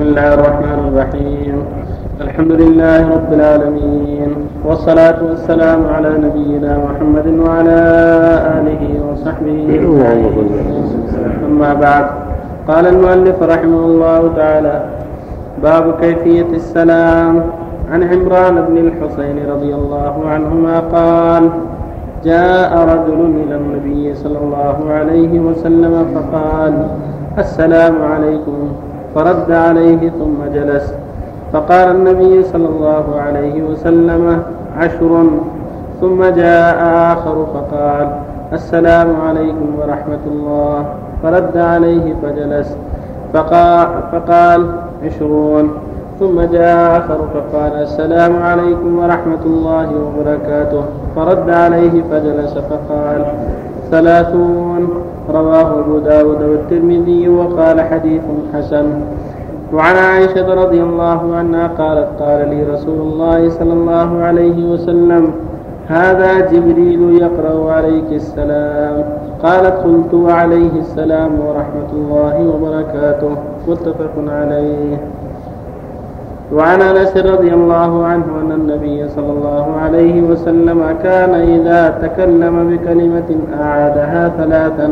بسم الله الرحمن الرحيم الحمد لله رب العالمين والصلاة والسلام على نبينا محمد وعلى آله وصحبه أما بعد قال المؤلف رحمه الله تعالى باب كيفية السلام عن عمران بن الحسين رضي الله عنهما قال جاء رجل إلى النبي صلى الله عليه وسلم فقال السلام عليكم فرد عليه ثم جلس. فقال النبي صلى الله عليه وسلم عشر. ثم جاء آخر فقال السلام عليكم ورحمة الله. فرد عليه فجلس. فقال, فقال عشرون. ثم جاء آخر فقال السلام عليكم ورحمة الله وبركاته. فرد عليه فجلس فقال ثلاثون. رواه أبو داود والترمذي وقال حديث حسن. وعن عائشة رضي الله عنها قالت قال لي رسول الله صلى الله عليه وسلم هذا جبريل يقرأ عليك السلام. قالت قلت وعليه السلام ورحمة الله وبركاته. متفق عليه. وعن أنس رضي الله عنه أن النبي صلى الله عليه وسلم كان إذا تكلم بكلمة أعادها ثلاثا.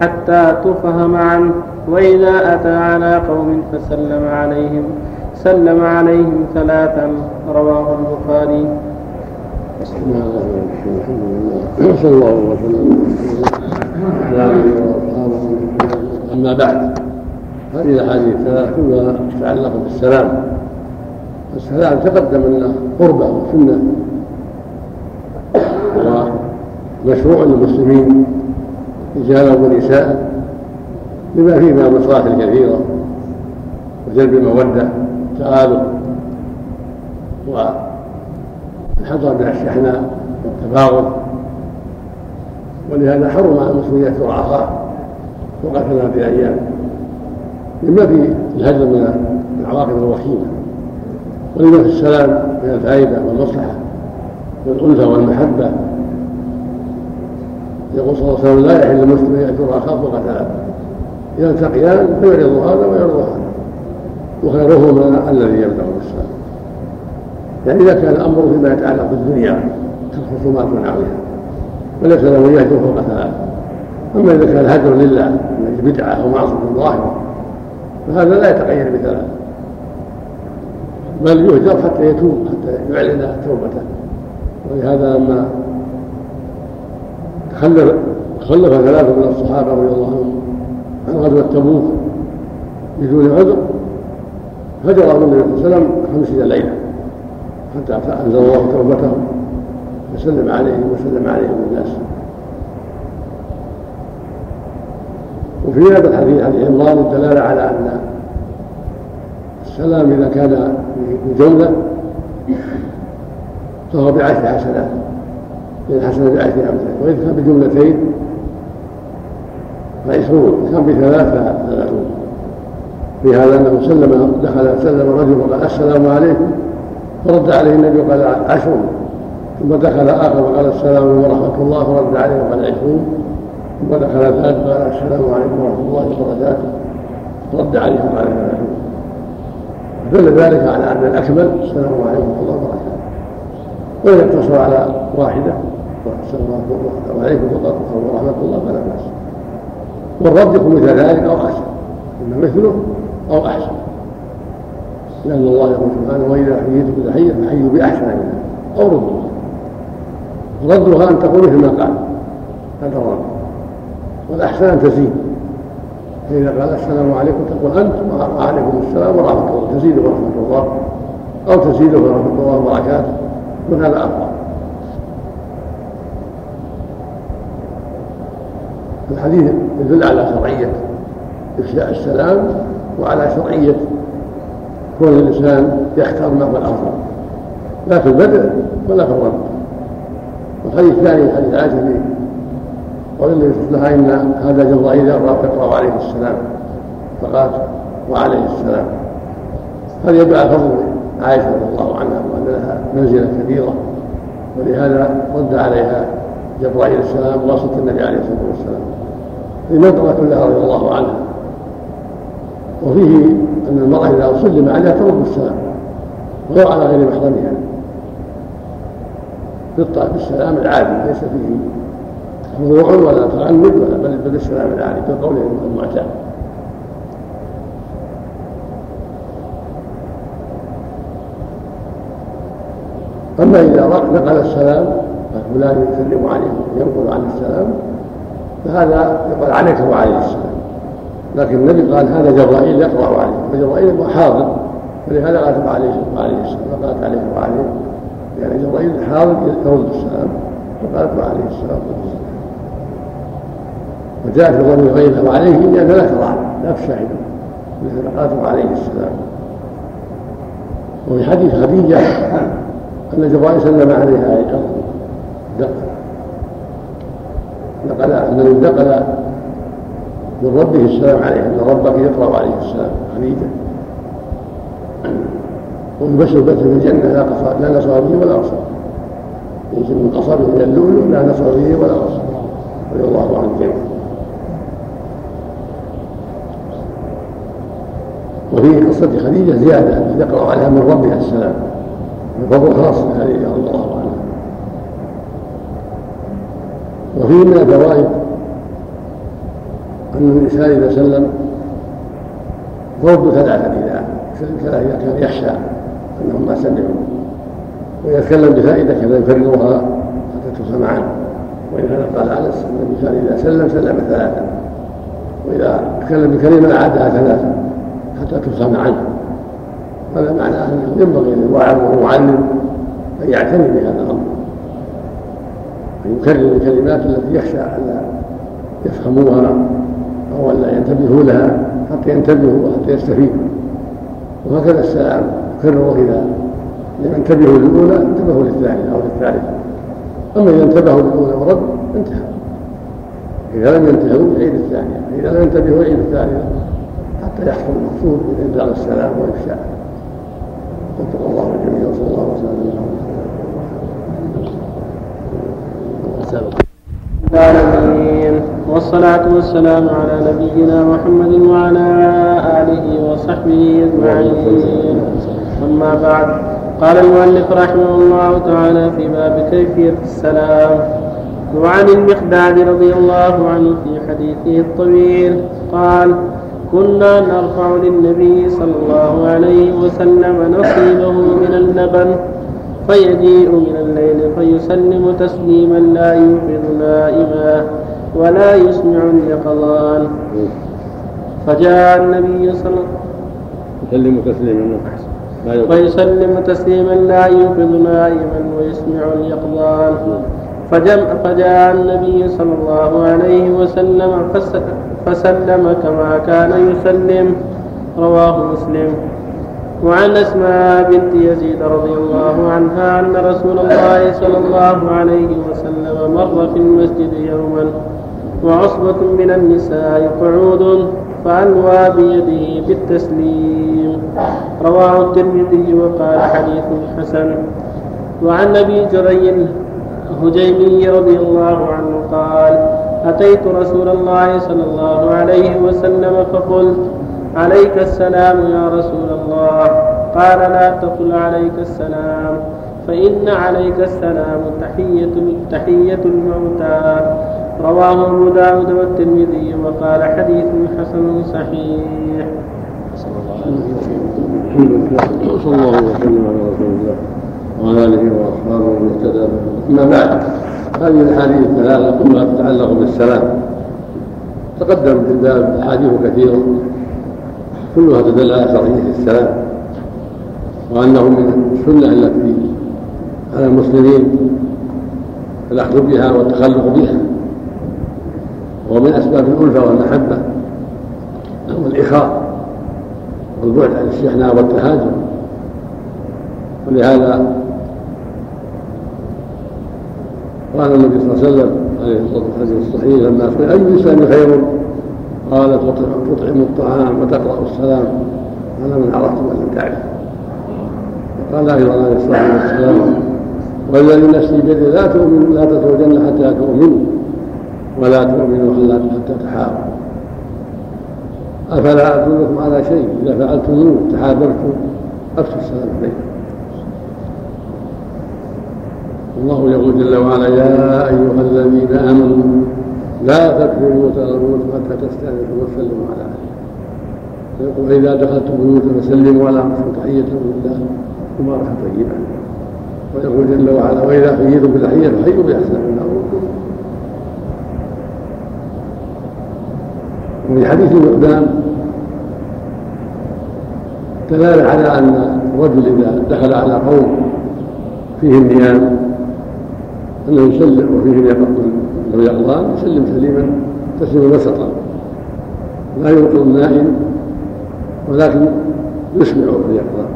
حتى تفهم عنه وإذا أتى على قوم فسلم عليهم سلم عليهم ثلاثا رواه البخاري. بسم الله الرحمن الرحيم صلى الله وسلم. أما بعد هذه الأحاديث ثلاث كلها تتعلق بالسلام. السلام تقدم انه قربة وسنة ومشروع للمسلمين. رجالا ونساء لما فيه من المصالح الكثيرة وجلب المودة والتآلف والحذر من الشحناء والتفاضل ولهذا حرم المسلمين يكثر عصاه وقت هذه الأيام لما في الهجر من العواقب الوخيمة. ولما في السلام من الفائدة والمصلحة والألفة والمحبة. يقول صلى الله عليه وسلم لا يحل المسلم أن يأجر ثلاثة إذا التقيان فيعرض هذا ويعرض هذا. وخيرهما الذي يبدأ بالسلام. يعني إذا كان الأمر فيما يتعلق بالدنيا كالخصومات ونحوها وليس له أن يهجر فوق ثلاثة. أما إذا كان الهجر لله من بدعة أو معصية ظاهرة فهذا لا يتغير بثلاثة. بل يهجر حتى يتوب حتى يعلن توبته. ولهذا لما تخلف تخلف ثلاثة من الصحابة رضي الله عنهم عن غزوة تبوك بدون عذر هجر النبي صلى الله عليه وسلم خمسين ليلة حتى أنزل الله توبتهم وسلم عليهم وسلم عليهم الناس. وفي هذا الحديث حديث عمران الدلالة على أن السلام إذا كان بجملة فهو بعشر حسنات لأن الحسنة بعشر أمثال كان بجملتين فعشرون كان بثلاث فثلاثون في هذا أنه سلم دخل سلم الرجل وقال السلام عليكم فرد عليه النبي وقال عشرون. ثم دخل آخر وقال السلام ورحمة الله فرد عليه وقال عشرون. ثم دخل ثالث وقال السلام عليكم ورحمة الله وبركاته رد عليه وقال عشرون. دل ذلك على أن الأكمل السلام عليكم ورحمة الله وبركاته. وان اقتصر على واحدة السلام عليكم ورحمة الله فلا بأس. والرد يكون مثل ذلك أو أحسن. اما مثله أو أحسن. لأن الله يقول سبحانه وإذا حييتم بتحيه فحيوا بأحسن منها أو ردوها ردها أن تقول مثل ما قال. هذا الرد. والأحسن أن تزيد. فإذا قال السلام عليكم تقول أنت وعليكم السلام ورحمة الله. تزيد ورحمة الله. أو تزيد ورحمة الله وبركاته. يكون هذا أفضل الحديث يدل على شرعية إفشاء السلام وعلى شرعية كون الإنسان يختار ما هو الأفضل لا في البدء ولا في الرد. والحديث الثاني حديث عائشة قول النبي صلى الله عليه إن هذا جبرائيل يقرا عليه السلام فقال وعليه السلام. هذا يدل على فضل عائشة رضي الله عنها وان لها منزلة كبيرة ولهذا رد عليها جبرائيل السلام واسطه النبي عليه الصلاة والسلام. المنطقة كلها رضي الله عنها. وفيه أن المرأة إذا سلم عليها ترد السلام ولو على غير محرمها. بالسلام العادي ليس فيه خضوع ولا تعنت ولا بل بالسلام العادي كقوله المعتاد. أما إذا نقل السلام فلان يسلم عليه ينقل عن السلام فهذا يقال عليك وعليه السلام. لكن النبي قال هذا جبرائيل يقرأ عليه فجبرائيل هو حاضر ولهذا قالت عليه وعليه السلام فقالت عليه وعليه يعني جبرائيل حاضر يرد السلام فقالت وعليه السلام. وجاء في ضمن غيره وعليه لأن لا كراهة لا تشاهد. مثل قالت وعليه السلام. وفي حديث خديجة أن جبرائيل سلم عليها أيضا نقل أنه نقل من ربه السلام عليه أن ربك يقرأ عليه السلام خديجة ويبشر بث في الجنة لا قصر لا نصر به ولا أبصر يجب من قصر من اللؤلؤ لا نصر به ولا أبصر رضي الله عنه الجنة وفي قصة خديجة زيادة يقرأ عليها من ربها السلام. من فضل خاص رضي الله عنها وفيه من الفوائد أن الإنسان إذا سلم يرد ثلاثة إذا سلم ثلاثة إذا كان يخشى أنهم ما سمعوا وإذا تكلم بفائدة كذا يكررها حتى تسمع عنه ولهذا قال أنس أن الإنسان إذا سلم سلم ثلاثة. وإذا تكلم بكلمة أعادها ثلاثة حتى تفهم عنه هذا معنى أنه ينبغي للواعظ والمعلم أن يعتني بهذا الأمر. أن يكرر الكلمات التي يخشى ألا يفهموها أو ألا ينتبهوا لها حتى ينتبهوا وحتى يستفيدوا. وهكذا السلام يكرره إذا لم ينتبهوا للأولى انتبهوا للثانية أو للثالثة. أما إذا انتبهوا للأولى ورد انتهى. إذا لم ينتهوا يعيد الثانية. إذا لم ينتبهوا يعيد الثالثة. حتى يحصل المقصود من إنزال السلام وإفشاء وفق الله الجميع وصلى الله وسلم العالمين. والصلاة والسلام على نبينا محمد وعلى آله وصحبه أجمعين. أما بعد قال المؤلف رحمه الله تعالى في باب كيفية السلام وعن المقداد رضي الله عنه في حديثه الطويل قال كنا نرفع للنبي صلى الله عليه وسلم نصيبه من اللبن فيجيء من الليل فيسلم تسليما لا يوقظ نائما ولا يسمع اليقظان. فجاء النبي صلى الله عليه وسلم يسلم تسليما ويسلم تسليما لا يوقظ نائما ويسمع اليقظان. فجاء النبي صلى الله عليه وسلم فسلم كما كان يسلم رواه مسلم. وعن أسماء بنت يزيد رضي الله عنها أن رسول الله صلى الله عليه وسلم مر في المسجد يوما وعصبة من النساء قعود فألوى بيده بالتسليم. رواه الترمذي وقال حديث حسن. وعن أبي جري الهجيمي رضي الله عنه قال أتيت رسول الله صلى الله عليه وسلم فقلت عليك السلام يا رسول الله. قال لا تقل عليك السلام فإن عليك السلام تحية تحية الموتى. رواه أبو داود والترمذي وقال حديث حسن صحيح. صلى الله وسلم على رسول الله وعلى آله وأصحابه ومن اهتدى أما بعد هذه الأحاديث الثلاثة كلها تتعلق بالسلام. تقدم في الباب أحاديث كثيرة كلها تدل على شرعية السلام وأنه من السنة التي على المسلمين الأخذ بها والتخلق بها. ومن أسباب الألفة والمحبة والإخاء والبعد عن الشحناء والتهاجم ولهذا قال النبي صلى الله عليه وسلم عليه الصلاة والسلام الصحيح لما سئل أي الاسلام خير؟ قال تطعم الطعام وتقرأ السلام على من عرفت ولم تعرف. وقال أيضا عليه الصلاة والسلام والذي نفسي بيده لا تؤمن لا تدخلوا حتى تؤمنوا ولا تؤمنوا حتى تحاربوا أفلا أدلكم على شيء؟ إذا فعلتموه تحاببتم أفشوا السلام بينكم الله يقول جل وعلا يا أيها الذين آمنوا لا تدخلوا البيوت حتى تستأنسوا وتسلموا على أهلها ويقول إذا دخلتم بيوتا فسلموا على أنفسكم تحية من الله مباركة طيبة. ويقول جل وعلا وإذا حييتم بتحية فحيوا بأحسن منها وفي حديث المقدام دلالة على أن الرجل إذا دخل على قوم فيهم نيام أنه يسلم وفيهم يقضون لو يقضان يسلم سليما تسليما وسطا. لا يوقظ النائم ولكن يسمع اليقظان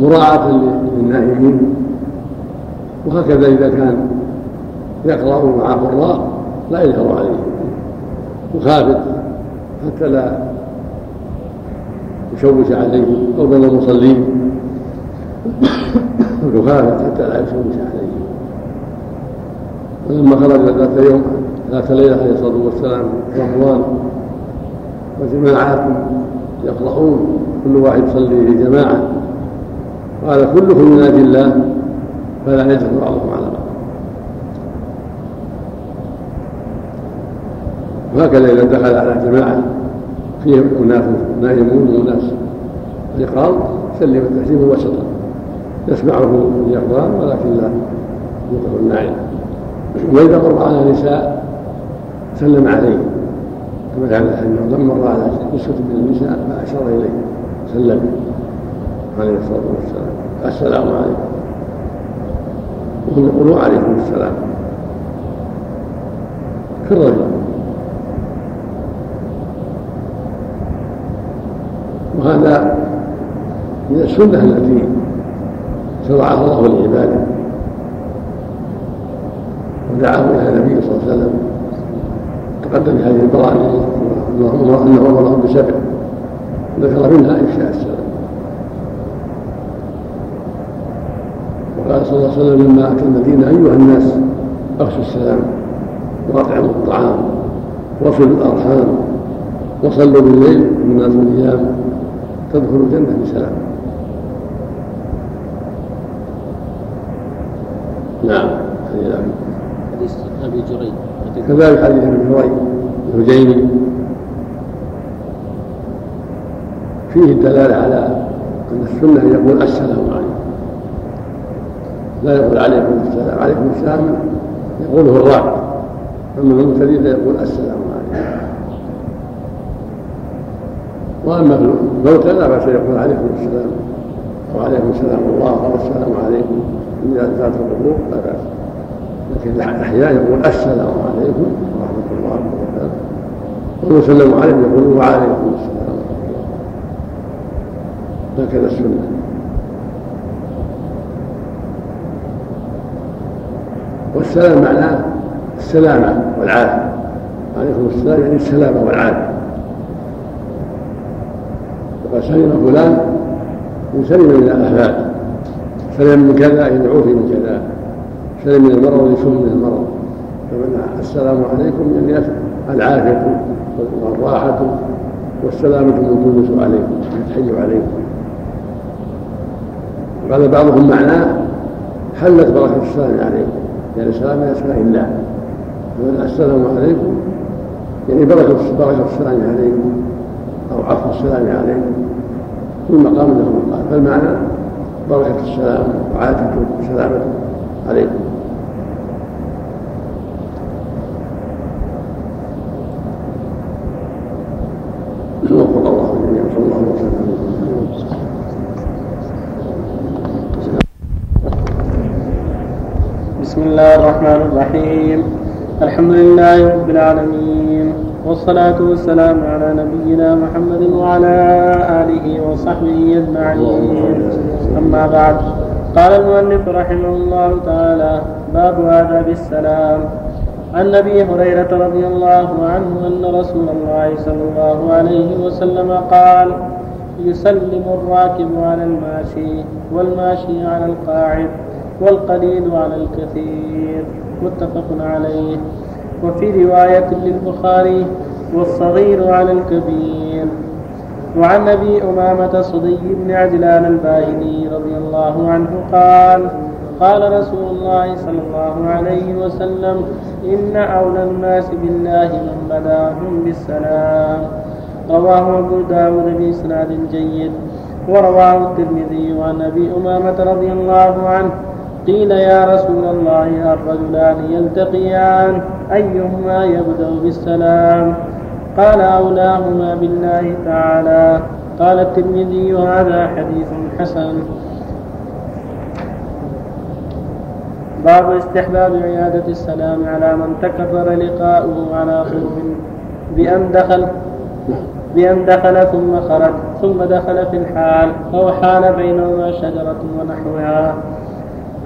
مراعاة للنائمين. وهكذا إذا كان يقرأ مع قراء لا يجهر عليه. يخافت حتى لا يشوش عليه أو بين المصلين. يخافت حتى لا يشوش عليه. ولما خرج ذات يوم ذات ليلة عليه الصلاة والسلام رمضان. وجماعات يقرؤون كل واحد يصلي في جماعة. قال كلكم ينادي الله فلا يجهر بعضكم على بعض. وهكذا إذا دخل على جماعة فيهم أناس نائمون وأناس يقام سلم التسليم وسطا. يسمعه اليقظان ولكن لا يوقف النائم وإذا مر على نساء سلم عليه كما كان أنه لما مر على نسوة من النساء فأشار إليه سلم عليه الصلاة والسلام. السلام عليكم. وهم يقولون عليكم السلام. كالرجل وهذا من السنة التي شرعها الله لعباده ودعاه إلى النبي صلى الله عليه وسلم. تقدم هذه البراءة أنه أمرهم بسبع ذكر منها إفشاء السلام. وقال صلى الله عليه وسلم لما أتى المدينة أيها الناس أخشوا السلام وأطعموا الطعام وصلوا الأرحام وصلوا بالليل والناس الأيام تدخل الجنة بسلام. نعم. حديث أبي جريج. كذلك حديث ابن جريج. الهجيمي. فيه الدلالة على أن السنة أن يقول السلام عليكم. لا يقول عليكم السلام. عليكم السلام يقوله الراعي أما المبتدئ فيقول السلام عليكم. وأما الموتى لا بأس يقول عليكم السلام. وعليكم السلام الله أو السلام عليكم. ذات القبور لا باس لكن الأحياء يقول السلام عليكم ورحمة الله وبركاته. ويسلم عليهم يقول وعليكم السلام. هكذا السنة. والسلام معناه السلامه والعافية. عليكم السلام يعني السلامه والعافية. وقد سلم فلان إن سلم من الآفات سلم من كذا إن عوفي من كذا سلم من المرض يسلم من المرض فمن السلام عليكم يعني العافية والراحة والسلامة من كل سوء عليكم يتحي عليكم. قال بعضهم معناه حلت بركة السلام عليكم يعني سلام من أسماء الله. السلام عليكم يعني بركة بركة السلام عليكم أو عفو السلام عليكم. كل مقام له مقام فالمعنى بركة السلام وعافيته وسلامته عليكم. الله الجميع صلى الله وسلم. بسم الله الرحمن الرحيم. الحمد لله رب العالمين. والصلاة والسلام على نبينا محمد وعلى آله وصحبه أجمعين. أما بعد قال المؤلف رحمه الله تعالى باب آداب السلام. عن أبي هريرة رضي الله عنه أن رسول الله صلى الله عليه وسلم قال يسلم الراكب على الماشي والماشي على القاعد والقليل على الكثير. متفق عليه. وفي رواية للبخاري والصغير على الكبير. وعن أبي أمامة صدي بن عجلان الباهلي رضي الله عنه قال قال رسول الله صلى الله عليه وسلم إن أولى الناس بالله من بداهم بالسلام. رواه أبو داود بإسناد جيد. ورواه الترمذي عن أبي أمامة رضي الله عنه قيل يا رسول الله الرجلان يلتقيان أيهما يبدأ بالسلام؟ قال أولاهما بالله تعالى. قال الترمذي هذا حديث حسن. باب استحباب عيادة السلام على من تكرر لقاؤه على قرب بأن دخل بأن دخل ثم خرج ثم دخل في الحال أو حال بينهما شجرة ونحوها.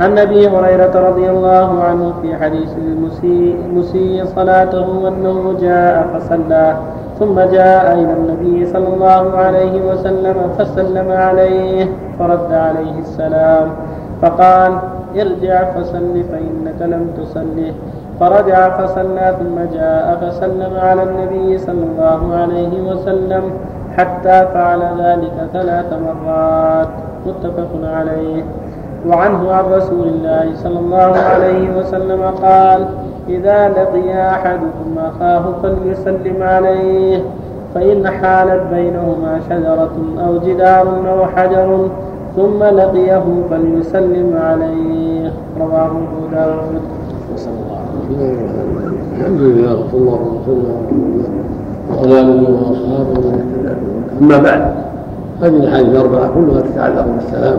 عن أبي هريرة رضي الله عنه في حديث المسيء, صلاته انه جاء فصلى ثم جاء إلى النبي صلى الله عليه وسلم فسلم عليه فرد عليه السلام فقال ارجع فسل فإنك لم تصله فرجع فصلى ثم جاء فسلم على النبي صلى الله عليه وسلم حتى فعل ذلك ثلاث مرات متفق عليه. وعنه عن رسول الله صلى الله عليه وسلم قال إذا لقي أحدكم أخاه فليسلم عليه فإن حالت بينهما شجرة أو جدار أو حجر ثم لقيه فليسلم عليه. رواه أبو داود. الحمد لله وصلى الله وسلم وعلى اله واصحابه أما بعد هذه الأحاديث الأربعة كلها تتعلق بالسلام.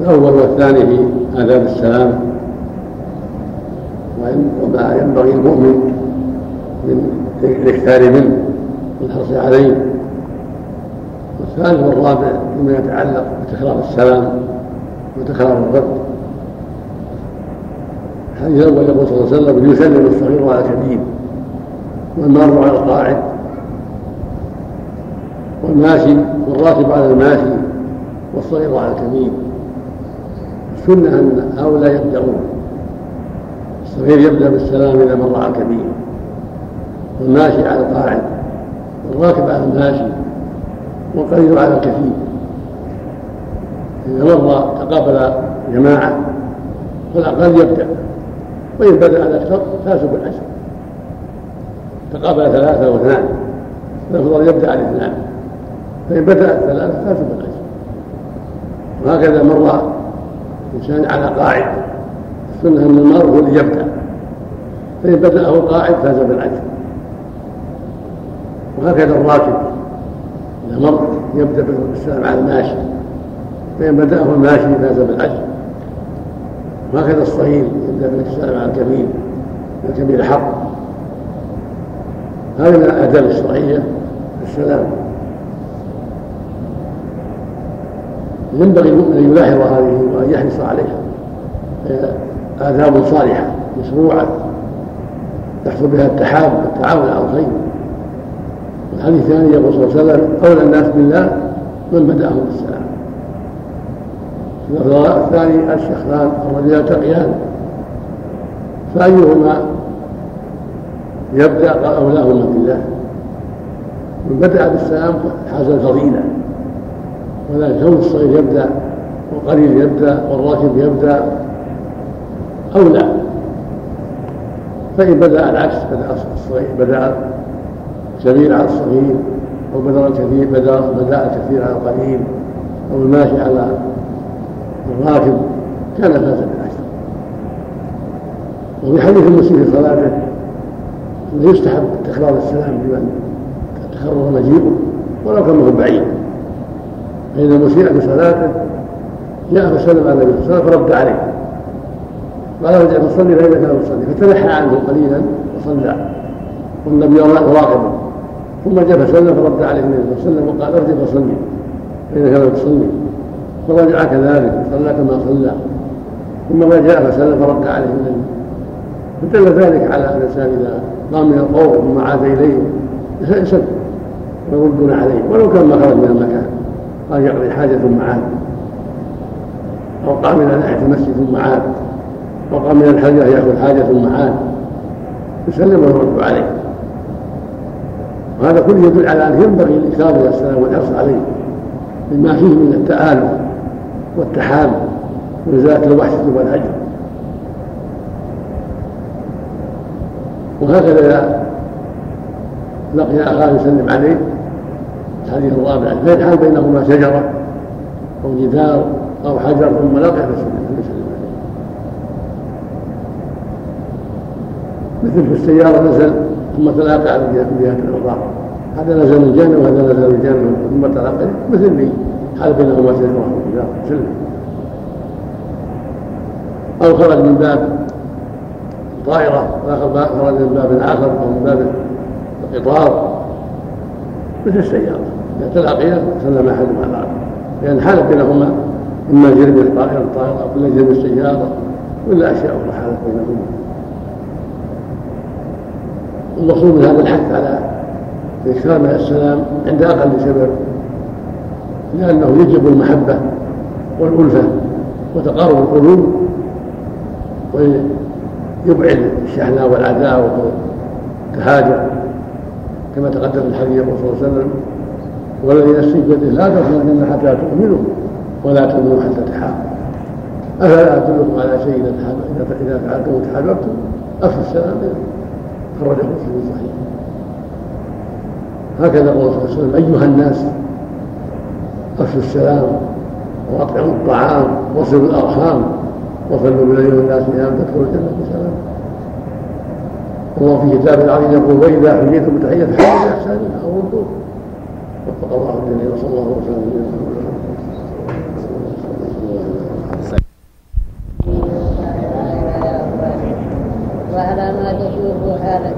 الأول والثاني في آداب السلام. وما ينبغي المؤمن من الاكثار منه والحرص عليه. والثالث والرابع فيما يتعلق بتكرار السلام وتكرار الرد. الحديث الأول يقول صلى الله عليه وسلم يسلم الصغير على الكبير والمار على القاعد والماشي والراكب على الماشي والصغير على الكبير. السنة أن هؤلاء يبدأون. الصغير يبدأ بالسلام إذا مر على الكبير. والماشي على القاعد. والراكب على الماشي. والقليل على الكثير. إذا مر تقابل جماعة فالأقل يبدأ. وإن بدأ الأكثر فاسوا بالعشر تقابل ثلاثة واثنان. فالأفضل يبدأ الاثنان فإن بدأ الثلاثة فاسوا بالعشر وهكذا مر الإنسان على قاعد السنة أن المرء هو اللي يبدأ. فإن بدأه القاعد فاز بالعجل وهكذا الراكب إذا مر يبدأ بالسلام على الماشي فإن بدأه الماشي فاز بالعجل وهكذا الصغير يبدأ بالسلام على الكبير الكبير حق. هذه من الآداب الشرعية السلام. ينبغي المؤمن أن يلاحظ هذه وأن يحرص عليها. آداب صالحة مشروعة يحصل بها التحاب والتعاون على الخير. والحديث الثاني يقول صلى الله عليه وسلم أولى الناس بالله من بدأهم بالسلام. الثاني الشيخان الرجل يلتقيان فأيهما يبدأ؟ قال أولاهما بالله. من بدأ بالسلام حاز الفضيلة. وذلك كون الصغير يبدأ والقليل يبدأ والراكب يبدأ اولى فإن بدأ العكس بدأ الصغير بدأ الكبير على الصغير أو بدأ الكثير بدأ بدأ الكثير على القليل أو الماشي على الراكب كان فاز بالعشر وفي حديث المسلم في صلاته انه يستحب تكرار السلام لمن تكرر مجيئه ولو كان بعيد. فإن المسيء بصلاته جاء فسلم على النبي صلى الله عليه وسلم فرد عليه. قال ارجع فصلي فإنك لم تصلي فتنحى عنه قليلا وصلى. والنبي راقبه ثم جاء فسلم فرد عليه النبي صلى الله عليه وسلم وقال ارجع فصلي. فإنك لم تصلي فرجع كذلك صلى كما صلى. ثم ما جاء فسلم فرد عليه النبي. فدل ذلك على أن الإنسان إذا قام من القوم ثم عاد اليهم يسد ويردون عليه. ولو كان ما خرج من المكان. قال يقضي حاجة ثم عاد. أو قام إلى ناحية المسجد ثم عاد. أو قام إلى الحجرة يأخذ حاجة ثم عاد. يسلم ويرد عليه. وهذا كله يدل على أنه ينبغي الإكرام إلى السلام والحرص عليه. بما فيه من التآلف والتحام وإزالة الوحشة والهجر وهكذا إذا لقي أخاه يسلم عليه. الحديث الرابع لا يجعل بينهما شجرة أو جدار أو حجر ثم لقي فسلم عليه مثل في السيارة نزل ثم تلاقى على جهة الأخرى هذا نزل من جانب وهذا نزل من جانب. ثم تلاقى مثل لي حال بينهما شجرة وجدار سلم أو خرج من باب طائرة وآخر خرج من باب آخر أو من باب القطار مثل السيارة. إذا تلاقيا سلم أحدهما على الآخر لأن حالت بينهما إما جرم الطائرة الطائرة ولا جرم السيارة ولا أشياء أخرى حالت بينهما. المقصود من هذا الحث على الإكثار من السلام عند أقل سبب لأنه يجب المحبة والألفة وتقارب القلوب ويبعد الشحناء والعداء والتهاجر كما تقدم الحديث الرسول صلى الله عليه وسلم والذي نفسي بيده لا تدخلوا الجنة حتى تؤمنوا ولا تؤمنوا حتى تحابوا أفلا أدلكم على شيء إذا إذا فعلتم وتحاببتم أفشوا السلام خرجه مسلم صحيح. هكذا قال صلى الله عليه وسلم أيها الناس أفشوا السلام وأطعموا الطعام وصلوا الأرحام وصلوا بالليل والناس نيام تدخلوا الجنة بسلام. الله في كتاب العظيم يقول وإذا حييتم بتحية حيوا بإحسان أو ردوه وفق الله الجميع وصلى الله وسلم وعلى ما تشوف حالك.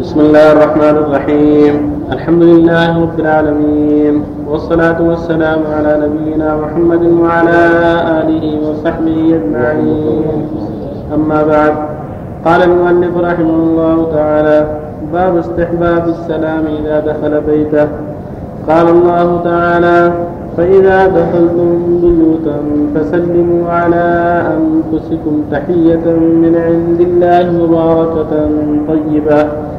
بسم الله الرحمن الرحيم. الحمد لله رب العالمين والصلاة والسلام على نبينا محمد وعلى آله وصحبه أجمعين. أما بعد قال المؤلف رحمه الله تعالى باب استحباب السلام إذا دخل بيته. قال الله تعالى فإذا دخلتم بيوتا فسلموا على أنفسكم تحية من عند الله مباركة طيبة.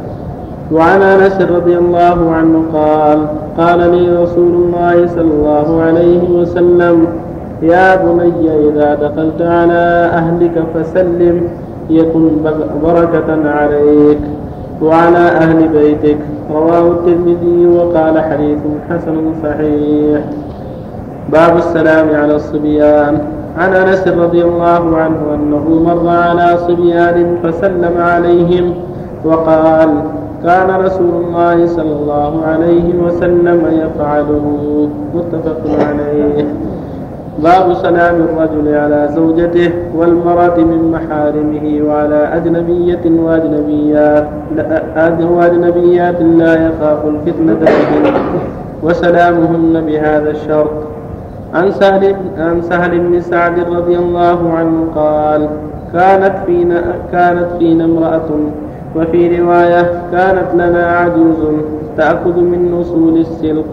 وعن أنس رضي الله عنه قال قال لي رسول الله صلى الله عليه وسلم يا بني إذا دخلت على أهلك فسلم يكن بركة عليك. وعلى أهل بيتك. رواه الترمذي وقال حديث حسن صحيح. باب السلام على الصبيان. عن أنس رضي الله عنه أنه مر على صبيان فسلم عليهم وقال كان رسول الله صلى الله عليه وسلم يفعله متفق عليه. باب سلام الرجل على زوجته والمرأة من محارمه وعلى أجنبية وأجنبيات وأجنبيات لا يخاف الفتنة بهن وسلامهن بهذا الشرط. عن سهل عن سهل بن سعد رضي الله عنه قال كانت فينا كانت فينا امرأة وفي رواية كانت لنا عجوز تأخذ من أصول السلق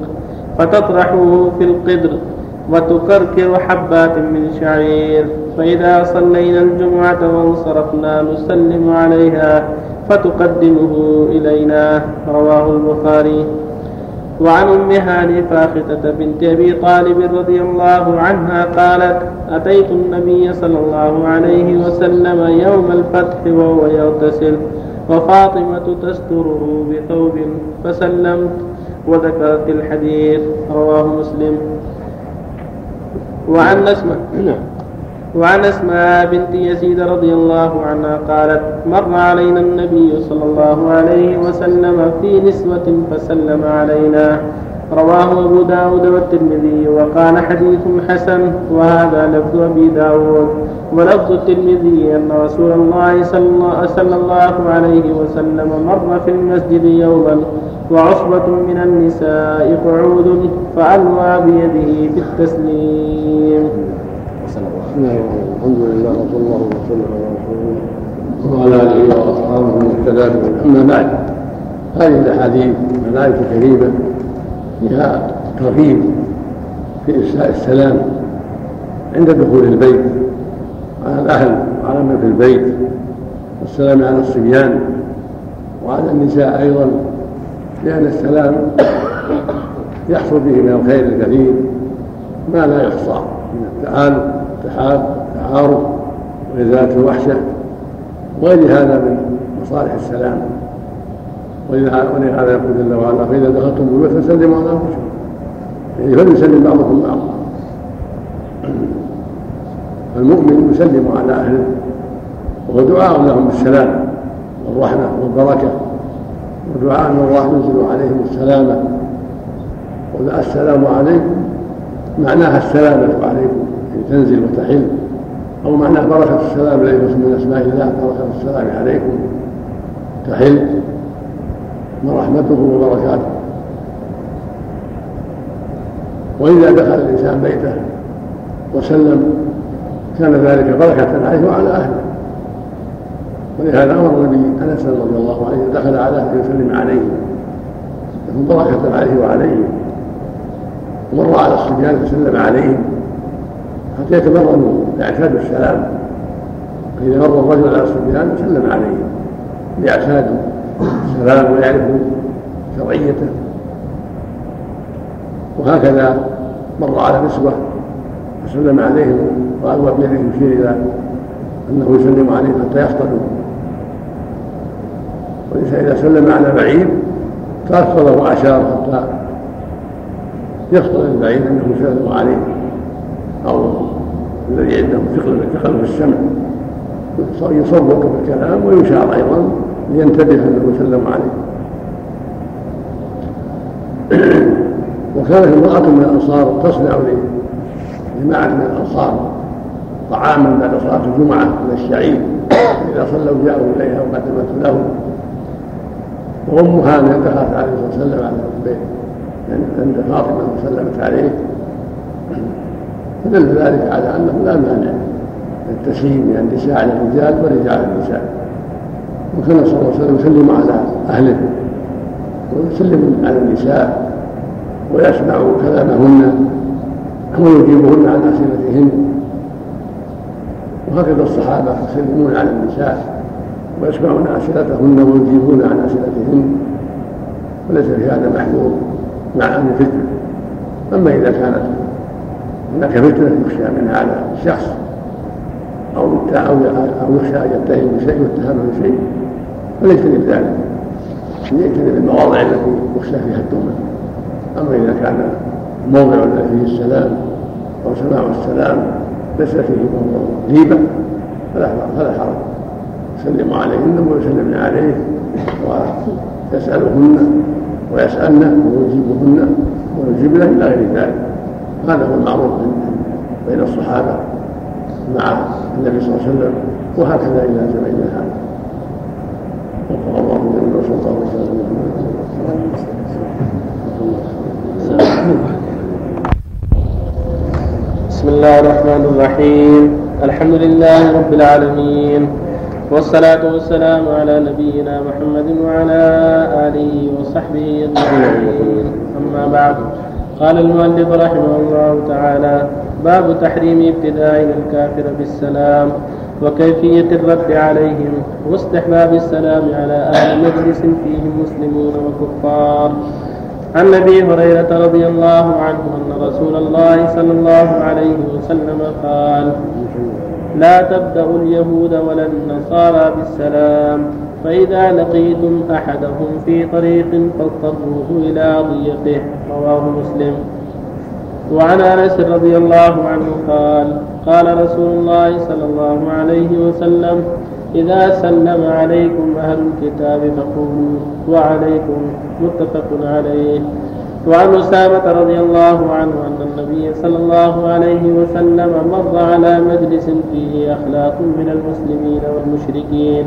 فتطرحه في القدر وتكركر حبات من شعير. فإذا صلينا الجمعة وانصرفنا نسلم عليها فتقدمه إلينا رواه البخاري. وعن أم هاني فاختة بنت أبي طالب رضي الله عنها قالت أتيت النبي صلى الله عليه وسلم يوم الفتح وهو يغتسل. وفاطمة تستره بثوب فسلمت وذكرت الحديث رواه مسلم. وعن اسماء نعم. وعن اسماء بنت يزيد رضي الله عنها قالت مر علينا النبي صلى الله عليه وسلم في نسوة فسلم علينا. رواه أبو داود والترمذي وقال حديث حسن وهذا لفظ أبي داود. ولفظ الترمذي أن رسول الله صلى الله عليه وسلم مر في المسجد يوما وعصبة من النساء قعود فألوى بيده في التسليم. الله الحمد لله وصلى الله وسلم على رسول الله. وعلى آله وأصحابه من أما بعد هذه الأحاديث الآية الكريمة فيها ترغيب في إفشاء السلام عند دخول البيت على الأهل وعلى من في البيت والسلام على الصبيان وعلى النساء أيضا لأن السلام يحصل به من الخير الكثير ما لا يحصى من التعالف التحاب التعارف وإزالة الوحشة وغير هذا من مصالح السلام. ولهذا يقول جل وعلا فإذا دخلتم بيوت فسلموا على أنفسكم. يعني فليسلم بعضكم بعضا المؤمن يسلم على أهله وهو دعاء لهم بالسلام والرحمة والبركة. ودعاء من الله ينزل عليهم السلامة. السلام عليكم معناها السلامة عليكم يعني تنزل وتحل. أو معناه بركة السلام الذي من أسماء الله بركة السلام عليكم تحل. ورحمته وبركاته. وإذا دخل الإنسان بيته وسلم كان ذلك بركة عليه وعلى أهله. ولهذا أمر النبي أنس رضي الله عنه دخل على أهله يسلم عليه. يكون بركة عليه وعليه. ومر على الصبيان فسلم عليهم. حتى يتمرنوا يعتادوا السلام. فإذا مر الرجل على الصبيان سلم عليهم. ليعتادوا السلام ويعرفوا شرعيته وهكذا مر على نسوة فسلم عليهم وألوى بيده يشير إلى أنه يسلم عليهم حتى يفطنوا وليس إذا سلم على بعيد تأخر وأشار حتى يفطن البعيد أنه يسلم عليه أو الذي عنده ثقل في السمع. يصوت بالكلام ويشار أيضا لينتبه أنه يسلم عليه وكانت امرأة من الأنصار تصنع لجماعة من الأنصار طعاما بعد صلاة الجمعة من الشعير. إذا صلوا جاءوا إليها وقدمت له. وأمها من دخلت عليه الصلاة والسلام على البيت. يعني عند فاطمة وسلمت عليه فدل ذلك على أنه لا مانع التسليم من النساء على الرجال والرجال على النساء. وكان صلى الله عليه وسلم يسلم على أهله ويسلم على النساء ويسمع كلامهن ويجيبهن عن أسئلتهن. وهكذا الصحابة يسلمون على النساء ويسمعون أسئلتهن ويجيبون عن أسئلتهن وليس في هذا محذور مع أن فتنة أما إذا كانت هناك فتنة يخشى منها على الشخص أو أو يخشى أن يتهم بشيء يتهم بشيء فليجتنب ذلك ليجتنب المواضع التي يخشى فيها التهمة أما إذا كان موضع فيه السلام أو سماع السلام ليس فيه موضع غيبة فلا فلا حرج. يسلم عليهن ويسلمن عليه ويسألهن ويسألن ويجيبهن ويجيبن إلى غير ذلك. هذا هو المعروف بين الصحابة مع النبي صلى الله عليه وسلم وهكذا إلى زماننا هذا وقال الله جل وعلا صلى الله عليه وسلم بسم الله الرحمن الرحيم. الحمد لله رب العالمين. والصلاة والسلام على نبينا محمد وعلى آله وصحبه أجمعين. أما بعد قال المؤلف رحمه الله تعالى باب تحريم ابتداء الكافر بالسلام. وكيفية الرد عليهم واستحباب السلام على أهل مجلس فيهم مسلمون وكفار. عن أبي هريرة رضي الله عنه أن رسول الله صلى الله عليه وسلم قال لا تبدأوا اليهود ولا النصارى بالسلام فإذا لقيتم أحدهم في طريق فاضطروه إلى ضيقه. رواه مسلم. وعن انس رضي الله عنه قال قال رسول الله صلى الله عليه وسلم إذا سلم عليكم أهل الكتاب فقولوا وعليكم متفق عليه. وعن أسامة رضي الله عنه أن النبي صلى الله عليه وسلم مر على مجلس فيه أخلاق من المسلمين والمشركين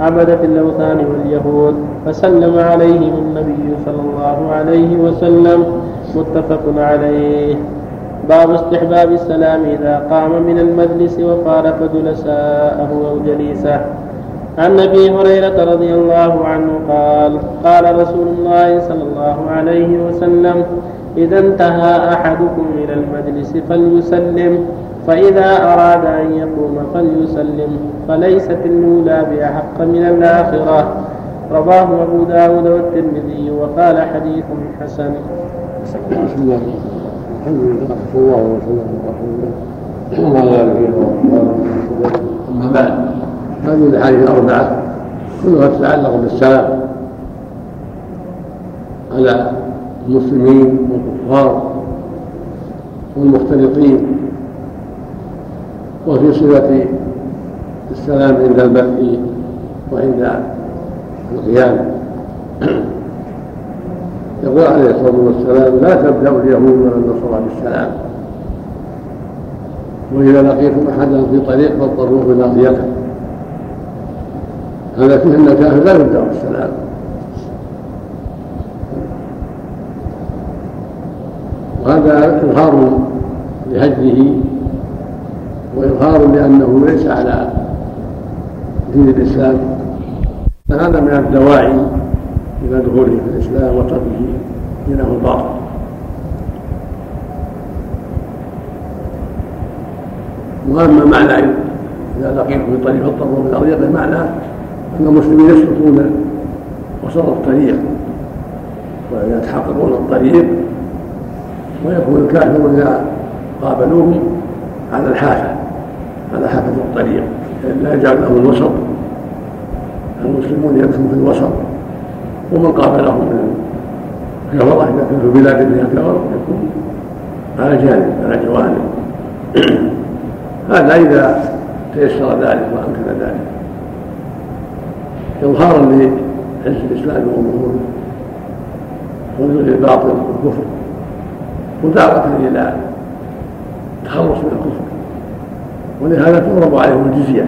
عبدة الأوثان واليهود فسلم عليهم النبي صلى الله عليه وسلم متفق عليه. باب استحباب السلام إذا قام من المجلس وفارق جلساءه أو جليسه عن أبي هريرة رضي الله عنه قال قال رسول الله صلى الله عليه وسلم إذا انتهى أحدكم إلى المجلس فليسلم فإذا أراد أن يقوم فليسلم فليست الأولى بأحق من الآخرة. رواه أبو داود والترمذي وقال حديث حسن. بسم الله الحمد لله صلى الله وسلم على رسول الله وعلى اله وصحبه اما بعد هذه الاحاديث الاربعه كلها تتعلق بالسلام على المسلمين والكفار والمختلطين وفي صفة السلام عند البث وعند القيام يقول عليه الصلاة والسلام لا تبدأ اليهود ولا النصارى بالسلام. وإذا لقيتم أحدا في طريق فاضطروه بناضيته هذا فيه أن الكافر لا يبدأ بالسلام. وهذا إظهار لهجه وإظهار لأنه ليس على دين الإسلام. فهذا من الدواعي. إلى دخوله في الإسلام وتركه دينه الباطل وأما معنى إذا لقيتم في الطريق فاضطروا من الطريق معناه أن المسلمين يسلكون وسط الطريق. ويتحققون الطريق ويكون الكافر إذا قابلوهم على الحافة على حافة الطريق. لا يجعل لهم الوسط. المسلمون يمشون في الوسط. ومن قابلهم من الكفرة إذا كان في بلاد فيها كفر يكون على جانب على جوانب. هذا إذا تيسر ذلك وأمكن ذلك. إظهارا لعز الإسلام وظهوره ونزول الباطل والكفر ودعوة إلى التخلص من الكفر. ولهذا تضرب عليهم الجزية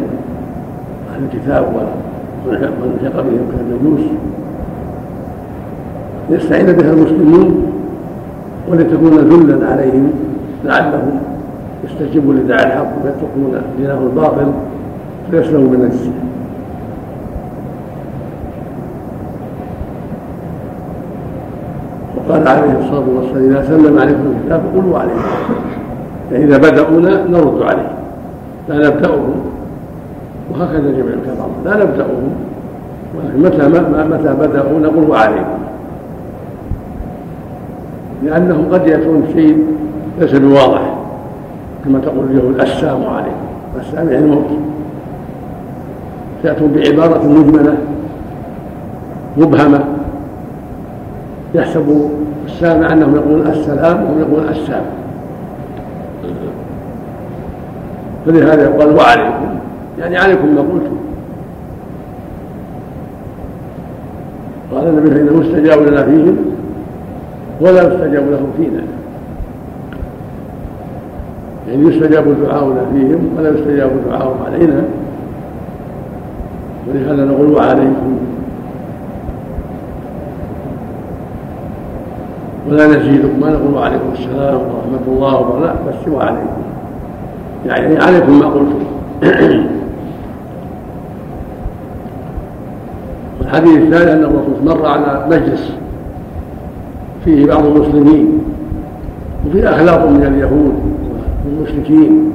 أهل الكتاب ومن الحق بهم كالمجوس. ليستعين بها المسلمون ولتكون ذلا عليهم لعلهم يستجيبوا لداعي الحق ويتركون دينه الباطل فيسلموا من الجزيه وقال عليه الصلاة والسلام إذا سلم عليكم الكتاب قولوا عليه. يعني إذا بدأونا نرد عليه. لا نبدأهم. وهكذا جميع الكفار لا نبدأهم. ولكن متى متى بدأوا نقول عليكم لأنه قد يكون شيء ليس بواضح كما تقول اليهود السام عليكم. السام يعني الموت يأتون بعبارة مجملة مبهمة يحسب السامع أنهم يقولون السلام وهم يقولون السام. فلهذا يقال وعليكم. يعني عليكم ما قلتم. قال النبي فإنه استجاب لنا فيهم ولا يستجاب لهم فينا. يعني يستجاب دعاؤنا فيهم ولا يستجاب دعاؤهم علينا. ولهذا نقول وعليكم ولا نزيدكم. ما نقول وعليكم السلام ورحمة الله وبركاته بس وعليكم يعني عليكم ما قلتم والحديث الثاني أن الرسول مر على مجلس فيه بعض المسلمين وفيه أخلاق من اليهود والمشركين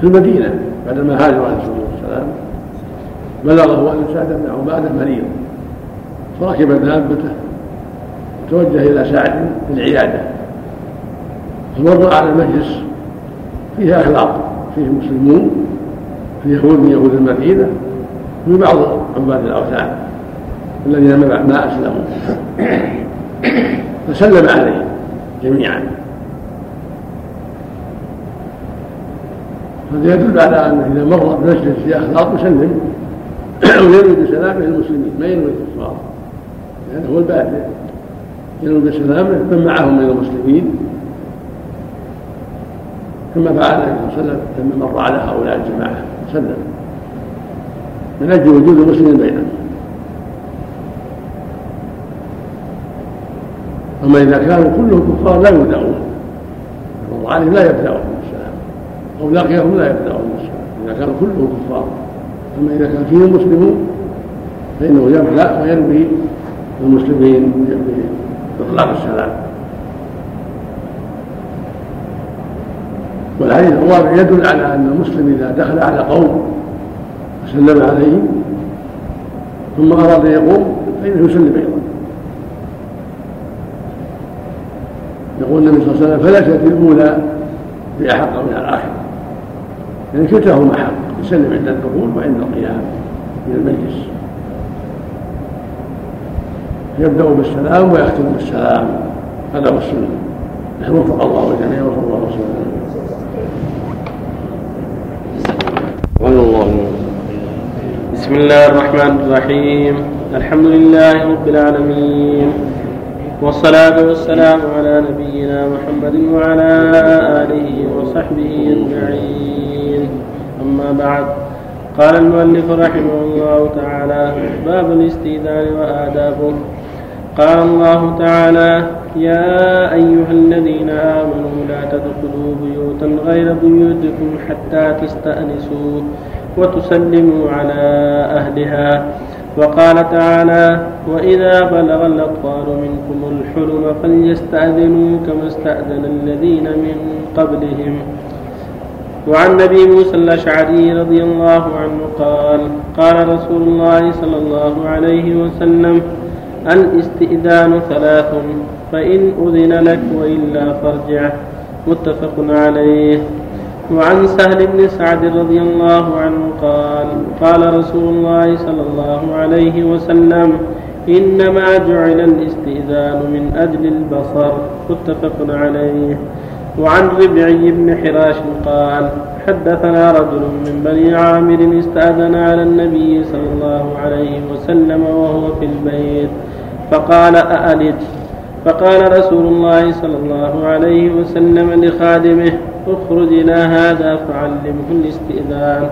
في المدينة بعدما هاجر عليه الصلاة والسلام بلغه أن سعد بن عبادة مريض فركب دابته وتوجه إلى سعد بالعيادة فمر على المجلس فيه أخلاق فيه مسلمون في يهود من يهود المدينة وفي بعض عباد الأوثان الذين ما أسلموا. فسلم عليه جميعا. هذا يدل على أنه إذا مر بمجلس في أخلاق يسلم وينوي بسلامه المسلمين ما ينوي الكفار لأنه هو البادئ. ينوي بسلامه من معهم من المسلمين؟ كما فعل النبي صلى الله عليه وسلم لما مر على هؤلاء الجماعة سلم من أجل وجود المسلمين بينهم. أما إذا كانوا كلهم كفار لا يبدأون مر عليهم لا يبدأون بالسلام أو لقيهم لا يبدأون بالسلام إذا كانوا كلهم كفار. أما إذا كان فيهم مسلمون فإنه يبدأ وينوي المسلمين بإطلاق السلام. والحديث الرابع يدل على أن المسلم إذا دخل على قوم وسلم عليهم ثم أراد أن يقوم فإنه يسلم أيضا. يقول النبي صلى الله عليه وسلم فليست الأولى بأحق من الآخرة. يعني كلتاهما حق يسلم عند الدخول وعند القيام من المجلس. يبدأ بالسلام ويختم بالسلام هذا هو السنة. وفق الله الجميع وصلى الله وسلم. بسم الله الرحمن الرحيم. الحمد لله رب العالمين. والصلاة والسلام على نبينا محمد وعلى آله وصحبه أجمعين. أما بعد قال المؤلف رحمه الله تعالى باب الاستئذان وآدابه. قال الله تعالى يا أيها الذين آمنوا لا تدخلوا بيوتا غير بيوتكم حتى تستأنسوا وتسلموا على أهلها. وقال تعالى وإذا بلغ الأطفال منكم الحلم فليستأذنوا كما استأذن الذين من قبلهم. وعن ابي موسى الاشعري رضي الله عنه قال قال رسول الله صلى الله عليه وسلم الاستئذان ثلاث فان اذن لك والا فارجع. متفق عليه. وعن سهل بن سعد رضي الله عنه قال قال رسول الله صلى الله عليه وسلم إنما جعل الاستئذان من أجل البصر. متفق عليه. وعن ربعي بن حراش قال حدثنا رجل من بني عامر استأذن على النبي صلى الله عليه وسلم وهو في البيت فقال أألج فقال رسول الله صلى الله عليه وسلم لخادمه اخرج إلى هذا فعلمه الاستئذان.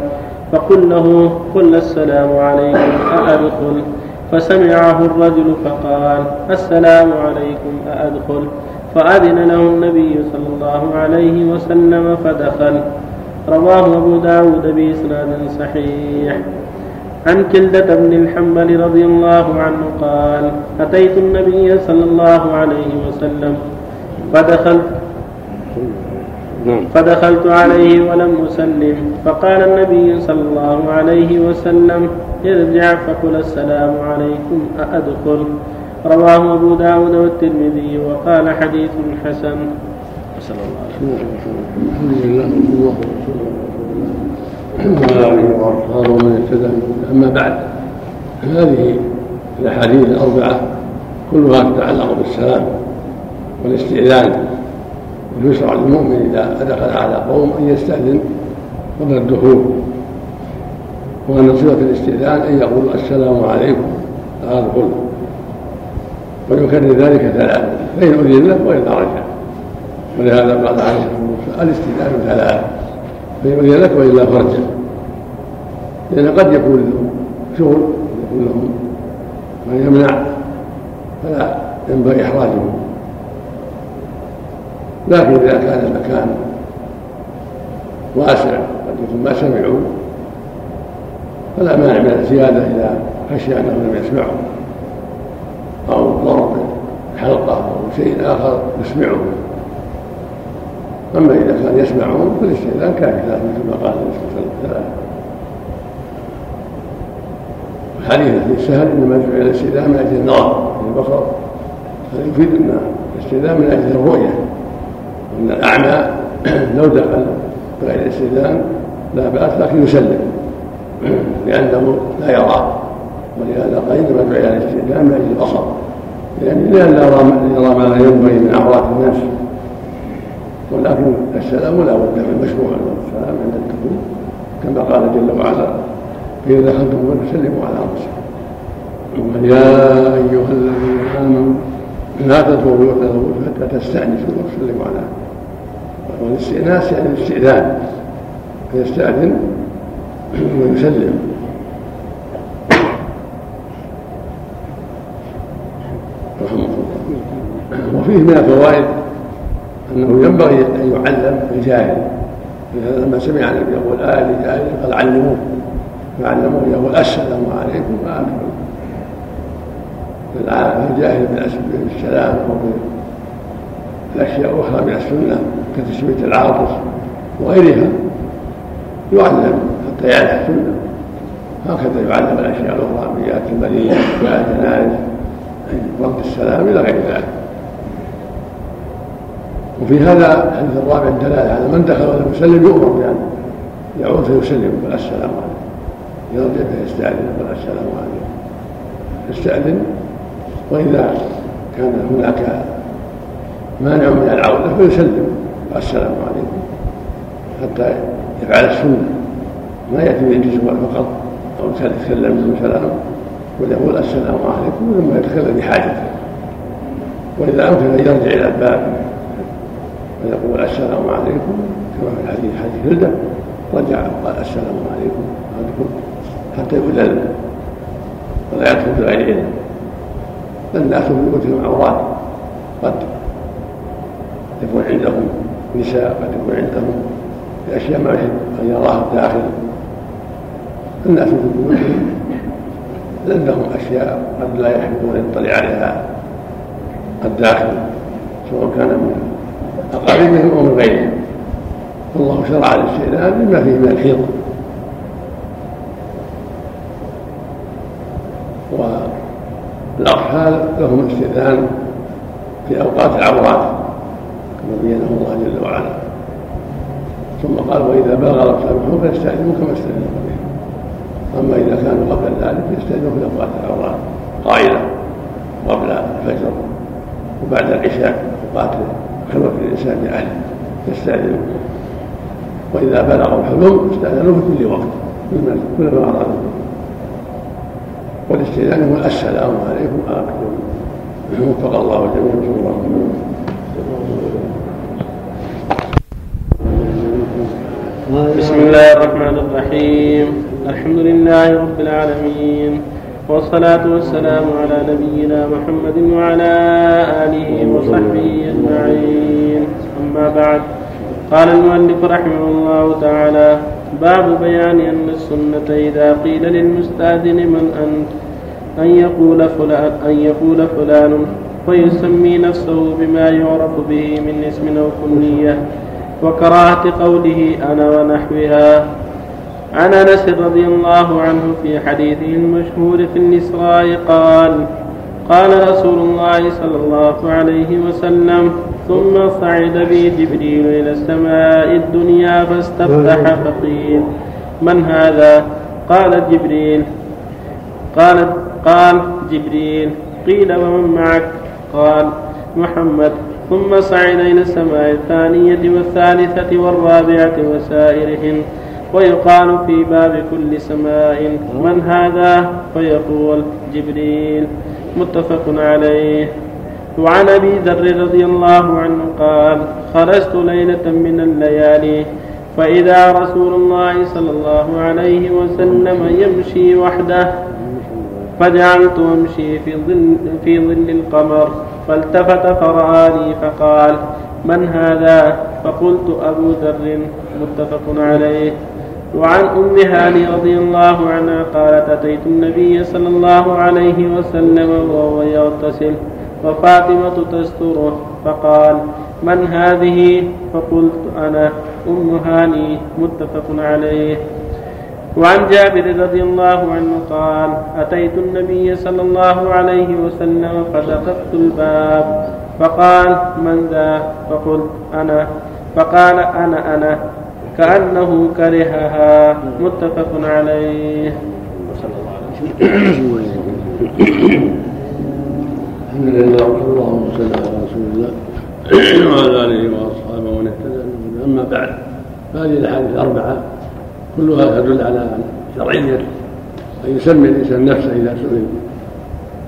فقل له قل السلام عليكم أأدخل. فسمعه الرجل فقال السلام عليكم أأدخل. فأذن له النبي صلى الله عليه وسلم فدخل. رواه أبو داود بإسناد صحيح. عن كلدة بن الحنبل رضي الله عنه قال أتيت النبي صلى الله عليه وسلم فدخلت نعم. فدخلت عليه ولم أسلم فقال النبي صلى الله عليه وسلم ارجع فقل السلام عليكم أأدخل؟ رواه أبو داود والترمذي وقال حديث حسن. صلى الله عليه وسلم الحمد لله. ومن اهتدى أما بعد هذه الأحاديث الأربعة كلها تتعلق بالسلام والاستئذان ويشرع للمؤمن إذا دخل على قوم أن يستأذن قبل الدخول وأن صفة الاستئذان أن يقول السلام عليكم ادخل ويكرر ذلك ثلاثة فإن أذن له وإلا رجع ولهذا قال عليه الاستئذان ثلاثة. أذن لك وإلا فرجع لأن قد يكون لهم شغل يكون لهم. من يمنع فلا ينبغي إحراجهم. لكن إذا كان المكان واسع قد يكون ما سمعوا فلا مانع من الزيادة إذا خشي أنهم لم يسمعوا. أو ضرب حلقة أو شيء آخر يسمعه أما إذا كان يسمعهم فالاستئذان كافي مثل ما قال النبي صلى الله عليه وسلم. الحديث في سهل إنما جعل الاستئذان من أجل النظر البصر. هذا يفيد أن الاستئذان من أجل الرؤية. وان الأعمى لو دخل بغير الاستئذان لا بأس لكن يسلم. لأنه لا يرى. ولهذا قال إنما جعل الاستئذان من أجل البصر. يعني لأن يرى ما لا ينبغي من أعراض الناس ولكن السلام لا بد من مشروع السلام عند الدخول كما قال جل وعلا فإذا دخلتم فسلموا على أنفسكم يا أيها الذين آمنوا لا تدخلوا بيوت حتى تستأنسوا وتسلموا على والاستئناس يعني الاستئذان فيستأذن ويسلم. رحمه الله. وفيه من الفوائد أنه ينبغي أن يعلم الجاهل. لما سمع النبي يقول آل جاهل قال علموه فعلموه. يقول السلام عليكم فأكبر الجاهل بالسلام أو بالاشياء الاخرى من السنة كتسمية العاطس وغيرها يعلم حتى يعرف السنة. هكذا يعلم الأشياء الأخرى من جهة المريض جهة الجنائز رد السلام إلى غير ذلك. وفي هذا الحديث الرابع الدلالة على من دخل ولم يسلم يؤمر بأن يعود فيسلم ويقول السلام عليكم. يرجع فيستأذن ويقول السلام عليكم. يستأذن وإذا كان هناك مانع من العودة فيسلم السلام عليكم. حتى يفعل السنة. ما يأتي بالجزء فقط. أو يتكلم بسلام ويقول السلام عليكم ثم يتكلم بحاجته وإذا أمكن أن يرجع إلى الباب ويقول السلام عليكم. كما في الحديث حديث جلدة رجع وقال السلام عليكم. حتى يؤذن. ولا يدخل بغير علم الناس في بيوتهم عورات قد يكون عندهم نساء قد يكون عندهم أشياء ما يحب أن يراها الداخل الناس في بيوتهم. عندهم أشياء قد لا يحبون ان يطلع عليها. الداخل سواء كان من اقاربهم أو من غيرهم والله شرع الاستئذان بما فيه من الحيض والأطفال لهم استئذان في أوقات العورات كما بينه الله جل وعلا. ثم قال وإذا بلغ منهم فيستأذنوا كما استأذنوا بهم أما إذا كانوا قبل ذلك فيستأذنوا في أوقات العورات قائلة قبل الفجر وبعد العشاء أوقات خلوة الإنسان بأهله يستأذنوا وإذا بلغوا الحلم استأذنوا في كل وقت كلما أرادوا والاستئذان هو السلام عليكم ورحمة وفق الله جميعا صلى الله عليه وسلم. بسم الله الرحمن الرحيم. الحمد لله رب العالمين. والصلاة والسلام على نبينا محمد وعلى آله وصحبه أجمعين. أما بعد قال المؤلف رحمه الله تعالى باب بيان أن السنة إذا قيل للمستأذن من أنت؟ أن يقول فلان أن يقول فلان ويسمي نفسه بما يعرف به من اسم أو كنية وكراهة قوله أنا ونحوها. عن أنس رضي الله عنه في حديثه المشهور في الإسراء قال قال رسول الله صلى الله عليه وسلم ثم صعد بي جبريل إلى السماء الدنيا فاستفتح فقيل من هذا؟ قال جبريل قال قال جبريل قيل ومن معك؟ قال محمد. ثم صعد إلى السماء الثانية والثالثة والرابعة وسائرهن. ويقال في باب كل سماء من هذا؟ فيقول جبريل متفق عليه. وعن أبي ذر رضي الله عنه قال خرجت ليلة من الليالي فإذا رسول الله صلى الله عليه وسلم يمشي وحده فجعلت أمشي في ظل في ظل القمر فالتفت فرآني فقال من هذا؟ فقلت أبو ذر متفق عليه. وعن أم هاني رضي الله عنها قالت أتيت النبي صلى الله عليه وسلم وهو يغتسل وفاطمة تستره فقال من هذه؟ فقلت أنا أم هاني متفق عليه. وعن جابر رضي الله عنه قال أتيت النبي صلى الله عليه وسلم فدققت الباب فقال من ذا؟ فقلت أنا. فقال أنا أنا. كأنه كرهها. متفق عليه. الحمد لله وصلى الله وسلم على رسول الله وعلى آله وأصحابه ومن اهتدى أما بعد فهذه الأحاديث الأربعة كلها تدل على شرعية أن يسمي الإنسان نفسه إذا سئل.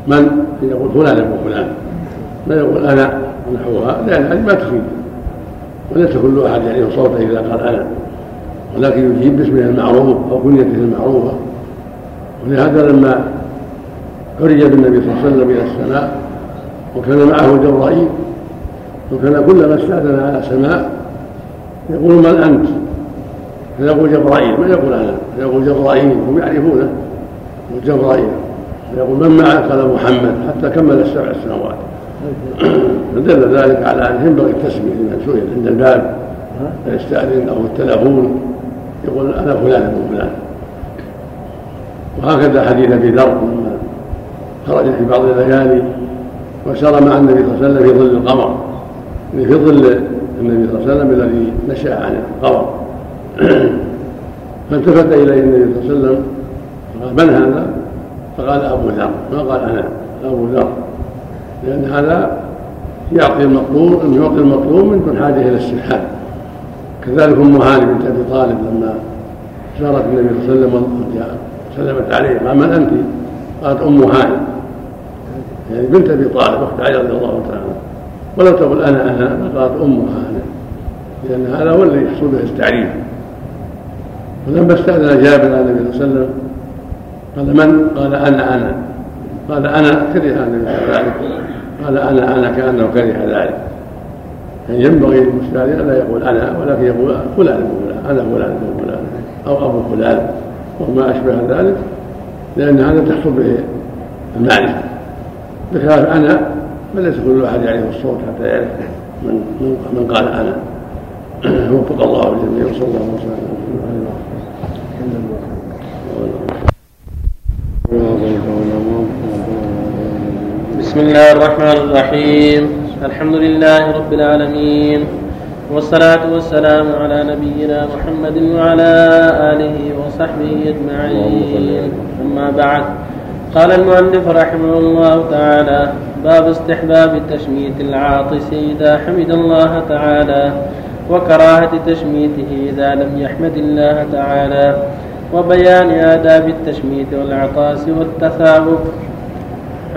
من؟ يقول فلان يقول فلان. لا يقول أنا؟ ونحوها لأن هذه ما تفيد. وليس كل أحد يعرف صوته إذا قال أنا ولكن يجيب باسمه المعروف أو كنيته المعروفة. ولهذا لما عرج بالنبي صلى الله عليه وسلم إلى السماء وكان معه جبرائيل وكان كلما استأذن على سماء يقول من أنت؟ فيقول جبرائيل. ما يقول أنا فيقول جبرائيل هم يعرفونه. جبرائيل. فيقول من معك؟ قال محمد. حتى كمل السبع السنوات فدل ذلك على أن ينبغي التسمية لمن سئل عند الباب فيستأذن أو التلفون يقول أنا فلان ابن فلان. وهكذا حديث أبي ذر لما خرج في بعض الليالي وسار مع النبي صلى الله عليه وسلم في ظل القمر. يعني في ظل النبي صلى الله عليه وسلم الذي نشأ عن القمر. فالتفت إليه النبي صلى الله عليه وسلم قال من هذا؟ فقال أبو ذر. ما قال أنا؟ أبو ذر. لأن هذا يعطي المطلوب أن يعطي المطلوب من دون حاجة إلى السرحان كذلك أم هاني بنت أبي طالب لما زارت النبي صلى الله عليه وسلم سلمت عليه. قال من أنت؟ قالت أم هاني. يعني بنت أبي طالب أخت علي رضي الله تعالى ولم تقل أنا أنا قالت أم هاني. لأن هذا هو الذي يحصل به التعريف ولما استأذن جابر على النبي صلى الله عليه وسلم قال من؟ قال أنا أنا. قال أنا كره ذلك. قال أنا أنا كأنه كره ذلك. يعني ينبغي للمستأذن ألا يقول أنا ولكن يقول فلان ابن فلان أنا فلان ابن فلان أو أبو فلان وما أشبه ذلك. لأن هذا تحصل به المعرفة. بخلاف أنا فليس كل أحد يعرف الصوت حتى يعرف من من قال أنا. وفق الله الجميع وصلى الله وسلم بسم الله الرحمن الرحيم. الحمد لله رب العالمين. والصلاة والسلام على نبينا محمد وعلى آله وصحبه أجمعين. أما بعد. قال المؤلف رحمه الله تعالى باب استحباب تشميت العاطس إذا حمد الله تعالى وكراهة تشميته إذا لم يحمد الله تعالى وبيان آداب التشميت والعطاس والتثابت.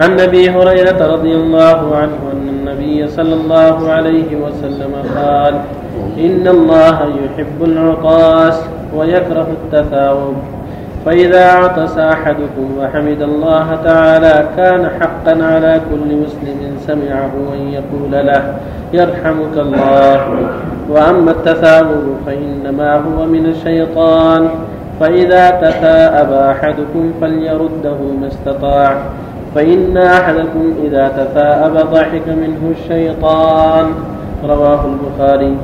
عن أبي هريرة رضي الله عنه أن النبي صلى الله عليه وسلم قال إن الله يحب العطاس ويكره التثاؤب فإذا عطس أحدكم وحمد الله تعالى كان حقا على كل مسلم سمعه أن يقول له يرحمك الله. وأما التثاؤب فإنما هو من الشيطان. فإذا تثاءب أحدكم فليرده ما استطاع. فإن أحدكم إذا تثاءب ضحك منه الشيطان رواه البخاري.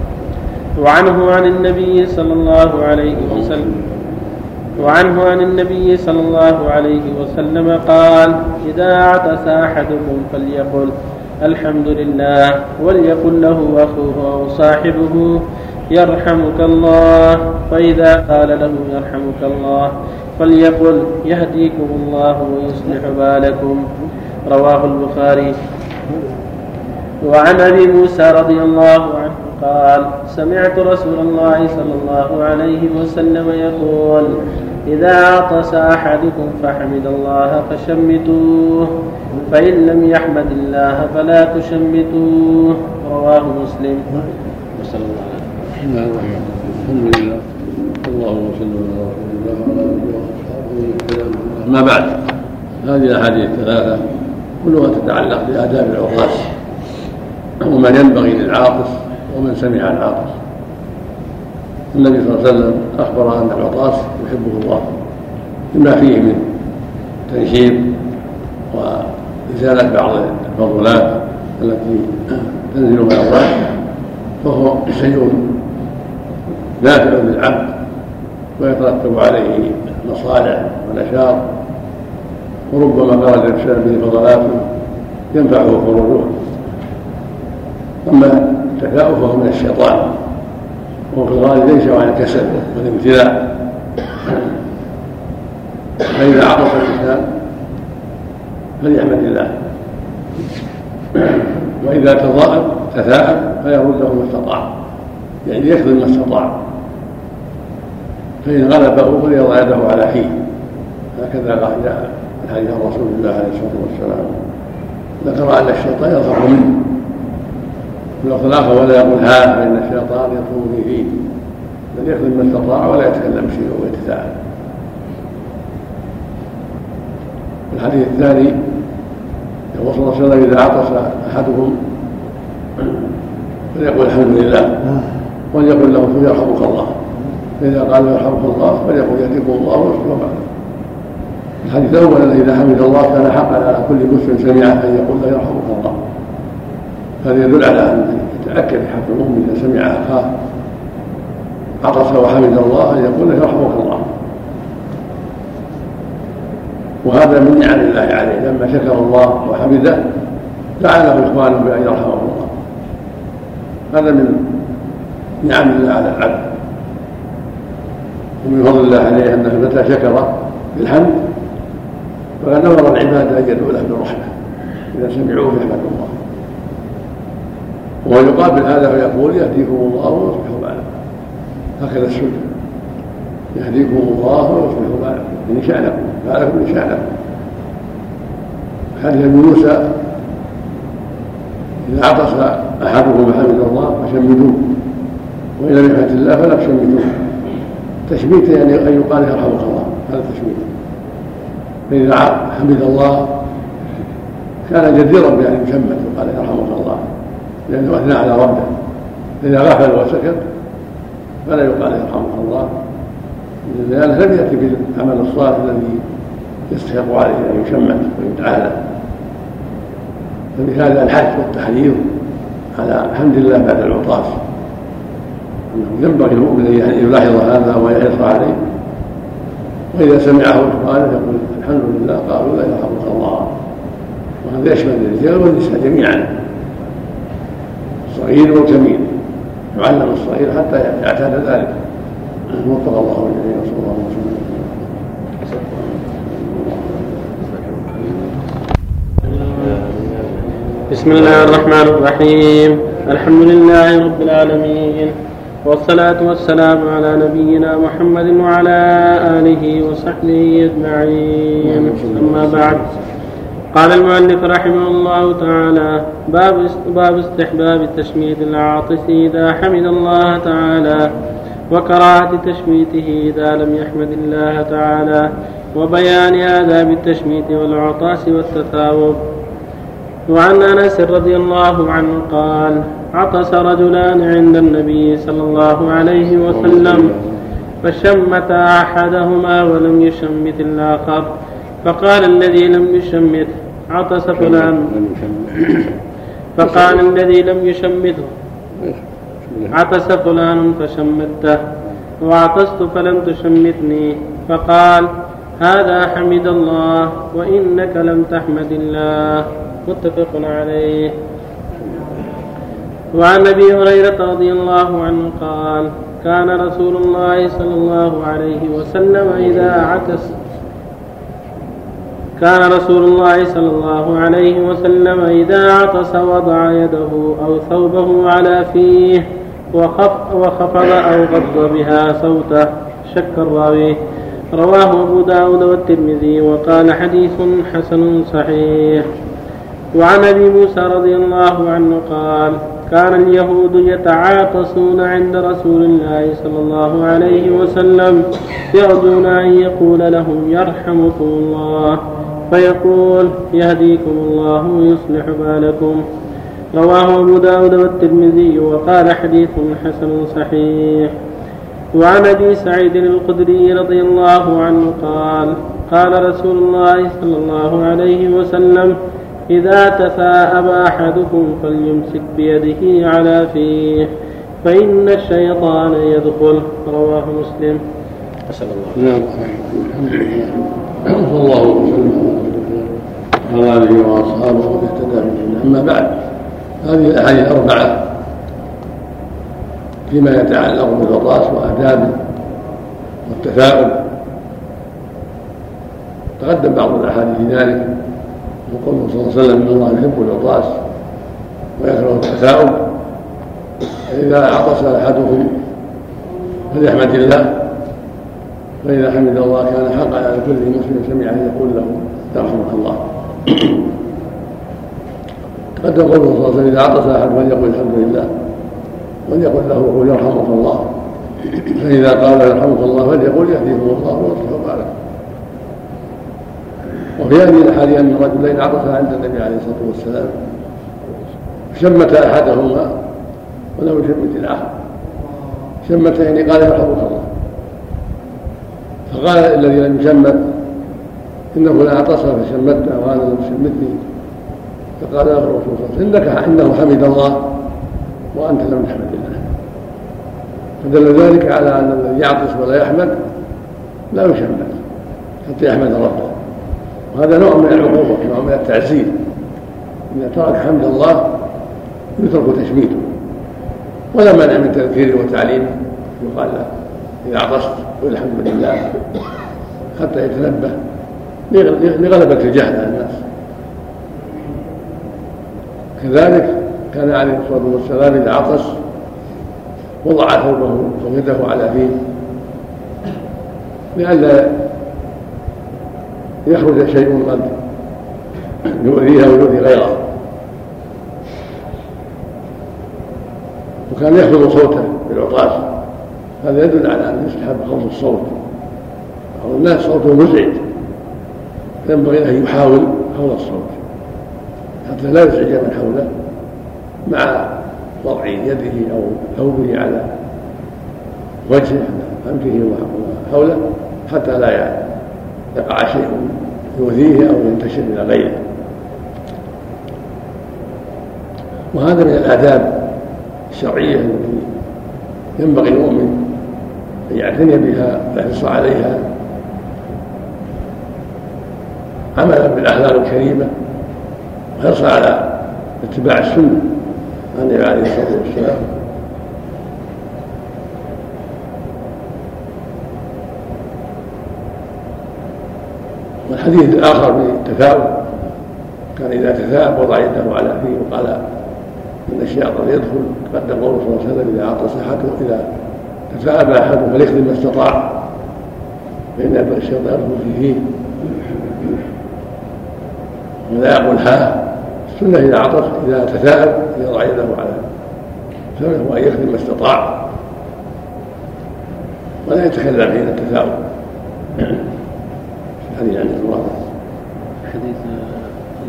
وعنه عن النبي صلى الله عليه وسلم وعنه عن النبي صلى الله عليه وسلم قال إذا عطس أحدكم فليقل الحمد لله. وليقل له أخوه أو صاحبه يرحمك الله. فإذا قال له يرحمك الله. فليقل يهديكم الله ويصلح بالكم. رواه البخاري. وعن أبي موسى رضي الله عنه قال سمعت رسول الله صلى الله عليه وسلم يقول إذا عطس أحدكم فحمد الله فشمتوه فإن لم يحمد الله فلا تشمتوه. رواه مسلم. وصلى الله عليه وسلم الحمد لله اللهم صل على رسول الله وعلى آله اما بعد. هذه الاحاديث الثلاثه كلها تتعلق بآداب العطاس وما ينبغي للعاطس ومن سمع العاطس النبي صلى الله عليه وسلم أخبر أن العطاس يحبه الله بما فيه من تنشيط وإزالة بعض الفضلات التي تنزل مع الله فهو شيء نافع للعبد ويترتب عليه مصالح ونشاط. وربما قال الانسان به فضلات ينفعه خروجه. أما التكاؤب فهو من الشيطان وهو في الغالب ليس عن الكسل والامتلاء. فإذا عطس الإنسان فليحمد الله وإذا تضاءل تثاءب فيرده ما استطاع. يعني يخدم ما استطاع. فإن غلبه فليضع يده على حين هكذا جاء الحديث عن رسول الله عليه الصلاة والسلام. ذكر أن الشيطان يظهر منه. في الوقت الآخر ولا يقول ها فإن الشيطان يطلبني فيه. بل يخدم ما استطاع ولا يتكلم شيء ويتثاءب الحديث الثاني يقول صلى الله عليه وسلم إذا عطس أحدكم فليقول الحمد لله. وليقل له يرحمك الله. فإذا قال يرحمك الله فليقول يهديكم الله بعده. الحديث الأول أن إذا حمد الله كان حقا على كل مسلم سمع أن يقول له يرحمك الله. هذا يدل على أن يتأكد حق المؤمن إذا سمع أخاه عطس وحمد الله أن يقول له يرحمك الله. وهذا من نعم الله عليه. لما شكر الله وحمده دعا له إخوانه بأن يرحمه الله. هذا من نعم الله على العبد. ومن فضل الله عليه انه متى شكر بالحمد فقد أمر العباد ان يدعوا له بالرحمه إذا سمعوه يحمدوا الله. ويقابل هذا فيقول يهديكم الله ويصلح بالكم هكذا السنة. يهديكم الله ويصلح بالكم من شانكم بالكم من شانكم حديث ابي موسى إذا عطس أحدكم فحمد الله فشمتوه وإن لم يحمد الله فلا تشمتوه تشميت يعني أن يقال يرحمك الله. هذا تشميت فاذا حمد الله. كان جديرا بان يشمت وقال يرحمك الله. لأنه أثنى على ربه. إذا غفل وسكت فلا يقال يرحمك الله. لأنه لم يأتي بالعمل الصالح الذي يستحق عليه أن يشمت ويدعى له فبهذا الحث والتحريض على حمد الله بعد العطاس ينبغي المؤمن أن يلاحظ هذا ويحرص عليه. وإذا سمعه سؤالا يقول الحمد لله قالوا لا يرحمك الله. وهذا يشمل الرجال والنساء جميعا. الصغير والكبير. يعلم الصغير حتى يعتاد ذلك. وفق الله الجميع وصلى الله وسلم. بسم الله الرحمن الرحيم. الحمد لله رب العالمين. والصلاة والسلام على نبينا محمد وعلى آله وصحبه أجمعين. أما بعد قال المؤلف رحمه الله تعالى باب باب استحباب تشميت العاطس إذا حمد الله تعالى وكراهة تشميته إذا لم يحمد الله تعالى وبيان آداب التشميت والعطاس والتثاوب. وعن أنس رضي الله عنه قال عطس رجلان عند النبي صلى الله عليه وسلم فشمت أحدهما ولم يشمت الآخر. فقال الذي لم يشمت عطس فلان. فقال الذي لم يشمته عطس فلان فشمته. وعطست فلم تشمتني. فقال هذا حمد الله وإنك لم تحمد الله. متفق عليه. وعن أبي هريرة رضي الله عنه قال كان رسول الله صلى الله عليه وسلم إذا عكس كان رسول الله صلى الله عليه وسلم إذا عطس وضع يده أو ثوبه على فيه وخفض أو غض بها صوته. شك الراوي. رواه أبو داود والترمذي وقال حديث حسن صحيح. وعن أبي موسى رضي الله عنه قال كان اليهود يتعاطسون عند رسول الله صلى الله عليه وسلم يرجون أن يقول لهم يرحمكم الله فيقول يهديكم الله ويصلح بالكم. رواه أبو داود والترمذي وقال حديث حسن صحيح. وعن أبي سعيد الخدري رضي الله عنه قال قال رسول الله صلى الله عليه وسلم إذا تثاءب أحدكم فليمسك بيده على فيه فإن الشيطان يدخل. رواه مسلم. أسأل الله. نعم. صلى الله وسلم على آله وأصحابه ومن اهتدى أما بعد هذه الأحاديث الأربعة فيما يتعلق بالغطاس وآدابه والتفاؤل تقدم بعض الأحاديث ذلك. وقوله صلى الله عليه وسلم إن الله يحب العطاس ويكره التثاؤب فاذا عطس أحدكم فليحمد الله فإذا حمد الله كان حقا على كل مسلم سمع ان يقول له يرحمك الله. قد قوله صلى الله عليه وسلم إذا عطس احد فليقل الحمد لله وليقل له يرحمك الله. فإذا قال يرحمك الله فليقل يهديكم الله ويصلح بالكم. وفي هذه الاحاديث أن الرجلين عطفا عند النبي عليه الصلاة والسلام. شمت أحدهما ولم يشمت الآخر. شمت يعني قال يرحمك الله. فقال الذي لم يشمت ان فلان عطس فشمته وأنا لم تشمتني فقال له الرسول صلى الله عليه وسلم إنك إنه حمد الله وأنت لم تحمد الله. فدل ذلك على أن الذي يعطس ولا يحمد لا يشمت حتى يحمد ربه. وهذا نوع من العقوبة نوع من التعزير إذا ترك حمد الله يترك تشميته. ولا مانع من تذكيره وتعليمه. يقال له إذا عطست قل الحمد لله حتى يتنبه. لغلبة الجهل على الناس. كذلك كان عليه الصلاة والسلام إذا عطس وضع ثوبه أو يده على فيه لئلا يخرج شيء قد يؤذيها ويؤذي غيره. وكان يخفض صوته بالعطاس هذا يدل على أن يستحب خفض الصوت. بعض الناس صوته مزعج. ينبغي أن يحاول حول الصوت. حتى لا يزعج من حوله مع وضع يده أو ثوبه على وجهه أنفه وحوله حتى لا يقع شيء يؤذيه أو ينتشر إلى غيره. وهذا من الآداب الشرعية التي ينبغي المؤمن أن يعتني بها ويحرص عليها. عملا بالأخلاق الكريمة وحرصا على اتباع السنة. عن النبي عليه الصلاة والسلام. والحديث الآخر بالتثاؤب كان إذا تثاءب وضع يده على فيه وقال الأشياء قد يدخل تقدم قوله صلى الله عليه وسلم إذا عطس أحدكم إذا تثاءب أحدكم فليخدم ما استطاع. فإن الشيطان يدخل في فيه. ولا يقول ها السنة إذا عطس إذا تثاءب يضع يده على فله وأن يخدم ما استطاع. ولا يتكلم حين التثاؤب يعني الواضح حديث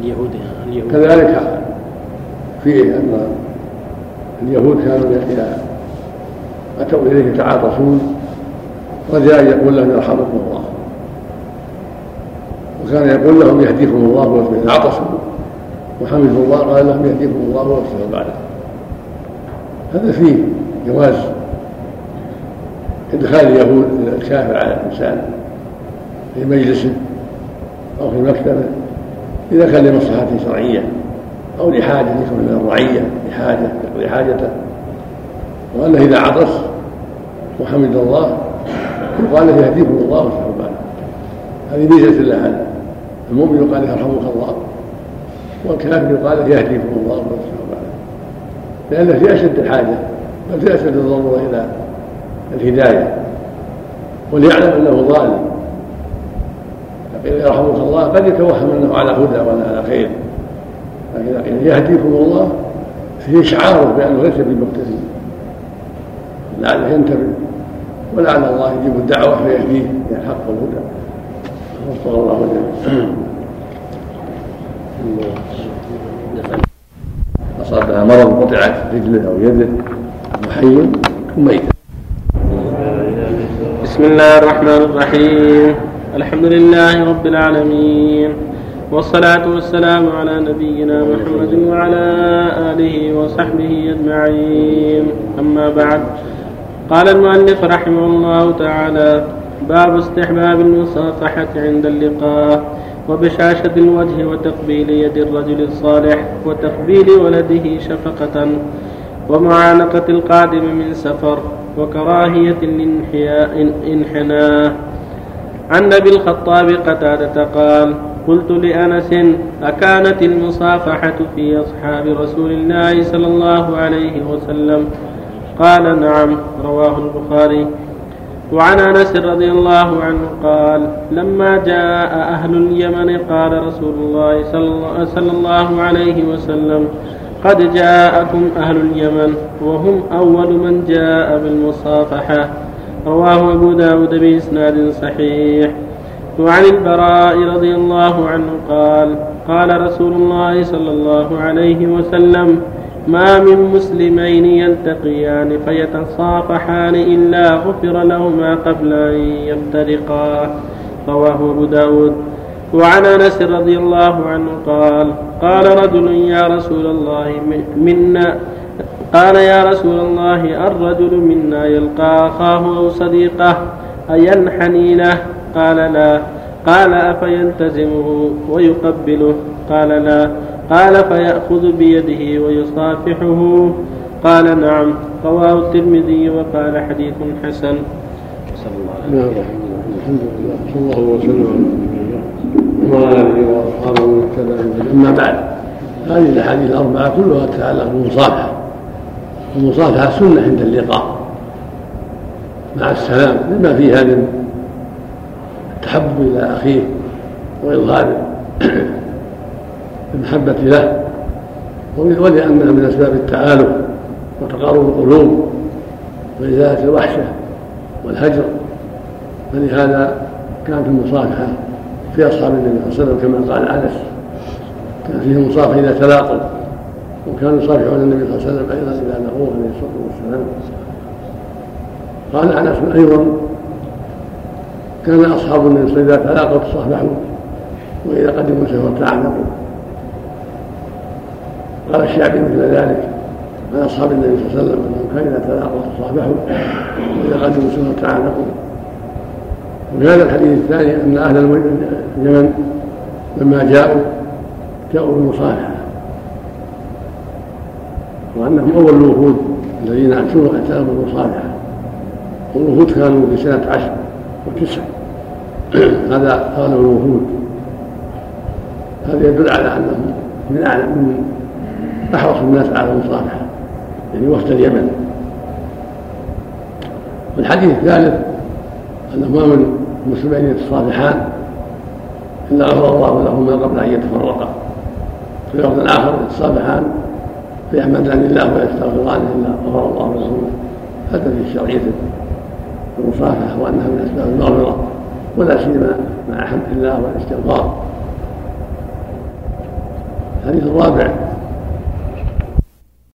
اليهود اليهود. كذلك فيه أن اليهود كانوا إذا أتوا إليه يتعاطفون رجاء يقول لهم يرحمكم الله. وكان يقول لهم يهديكم الله واذا عطسوا وحمدوا الله قال لهم يهديكم الله واغفر بعده. هذا فيه جواز إدخال اليهود الكافر على الإنسان. في مجلسه أو في مكتبه إذا كان لمصلحة شرعية أو لحاجة يكون من الرعية لحاجة يقضي حاجته وأنه إذا عطس وحمد الله. يقال له يهديكم الله باله هذه ميزة الله. عنه المؤمن يقال له يرحمك الله والكافر يقال له يهديكم الله ويصلح باله لأنه في أشد الحاجة بل في أشد الضرورة إلى الهداية. وليعلم أنه ظالم. يرحمك الله قد يتوهم أنه على هدى ولا على خير. لكن إذا قيل يهديكم الله فيه اشعاره بأنه ليس بمقتدي لعله ينتبه. ولعل الله يجيب الدعوة فيهديه إلى الحق والهدى وفق الله جل أصابها مرض قطعت رجله أو يده. محي ميت. بسم الله الرحمن الرحيم. الحمد لله رب العالمين والصلاة والسلام على نبينا محمد وعلى آله وصحبه أجمعين. أما بعد قال المؤلف رحمه الله تعالى باب استحباب المصافحة عند اللقاء وبشاشة الوجه وتقبيل يد الرجل الصالح وتقبيل ولده شفقة ومعانقة القادم من سفر وكراهية الانحناء. عن أبي الخطاب قتادة قال قلت لأنس أكانت المصافحة في أصحاب رسول الله صلى الله عليه وسلم؟ قال نعم رواه البخاري. وعن أنس رضي الله عنه قال لما جاء أهل اليمن قال رسول الله صلى الله عليه وسلم قد جاءكم أهل اليمن وهم أول من جاء بالمصافحة. رواه أبو داود بإسناد صحيح. وعن البراء رضي الله عنه قال قال رسول الله صلى الله عليه وسلم ما من مسلمين يلتقيان فيتصافحان إلا غفر لهما قبل أن يفترقا رواه أبو داود. وعن أنس رضي الله عنه قال قال رجل يا رسول الله منا قال يا رسول الله الرجل منا يلقى أخاه أو صديقه أينحني له؟ قال لا. قال أفيلتزمه ويقبله؟ قال لا. قال فيأخذ بيده ويصافحه؟ قال نعم. رواه الترمذي وقال حديث حسن. صلى الله عليه نعم. الحمد لله. صلى الله وسلم. على وعلى آله وأصحابه اهتدى أما بعد هذه الأحاديث الأربعة كلها تتعلق بالمصافحة. المصافحه سنة عند اللقاء. مع السلام لما فيها من التحبب إلى أخيه وإظهار المحبة له ولانها من أسباب التآلف وتقارب القلوب وإزالة الوحشة والهجر. فلهذا كانت المصافحة في أصحاب النبي صلى الله عليه وسلم كما قال أنس كان فيهم مصافحة إذا تلاقوا وكانوا يصافحون النبي صلى الله عليه وسلم أيضا إذا لقوه عليه الصلاة والسلام. قال أنس أيضا كان أصحاب النبي صلى الله عليه وسلم إذا تلاقوا وإذا قدموا سفر تعانقوا قال الشعبي مثل ذلك. عن أصحاب النبي صلى الله عليه وسلم انهم كانوا إذا تلاقوا تصافحوا وإذا قدموا سنه تعانقوا وفي هذا الحديث الثاني أن أهل اليمن لما جاءوا جاءوا بالمصالحة. وأنهم أول الوفود الذين أتوا اتوا بالمصالحه والوفود كانوا في سنة عشر وتسع. هذا اغلب الوفود. هذا يدل على أنهم من اعلم من أحرص الناس على المصالحة يعني وفد اليمن. والحديث الثالث أنه ما من المسلمين يتصالحان إلا غفر الله لهما قبل أن يتفرقا. في لفظ آخر يتصالحان فيحمدان الله ويستغفران إلا غفر الله لهما هذا في شرعية المصافحة وأنها من أسباب المغفرة ولا سيما مع حمد الله والاستغفار. الحديث الرابع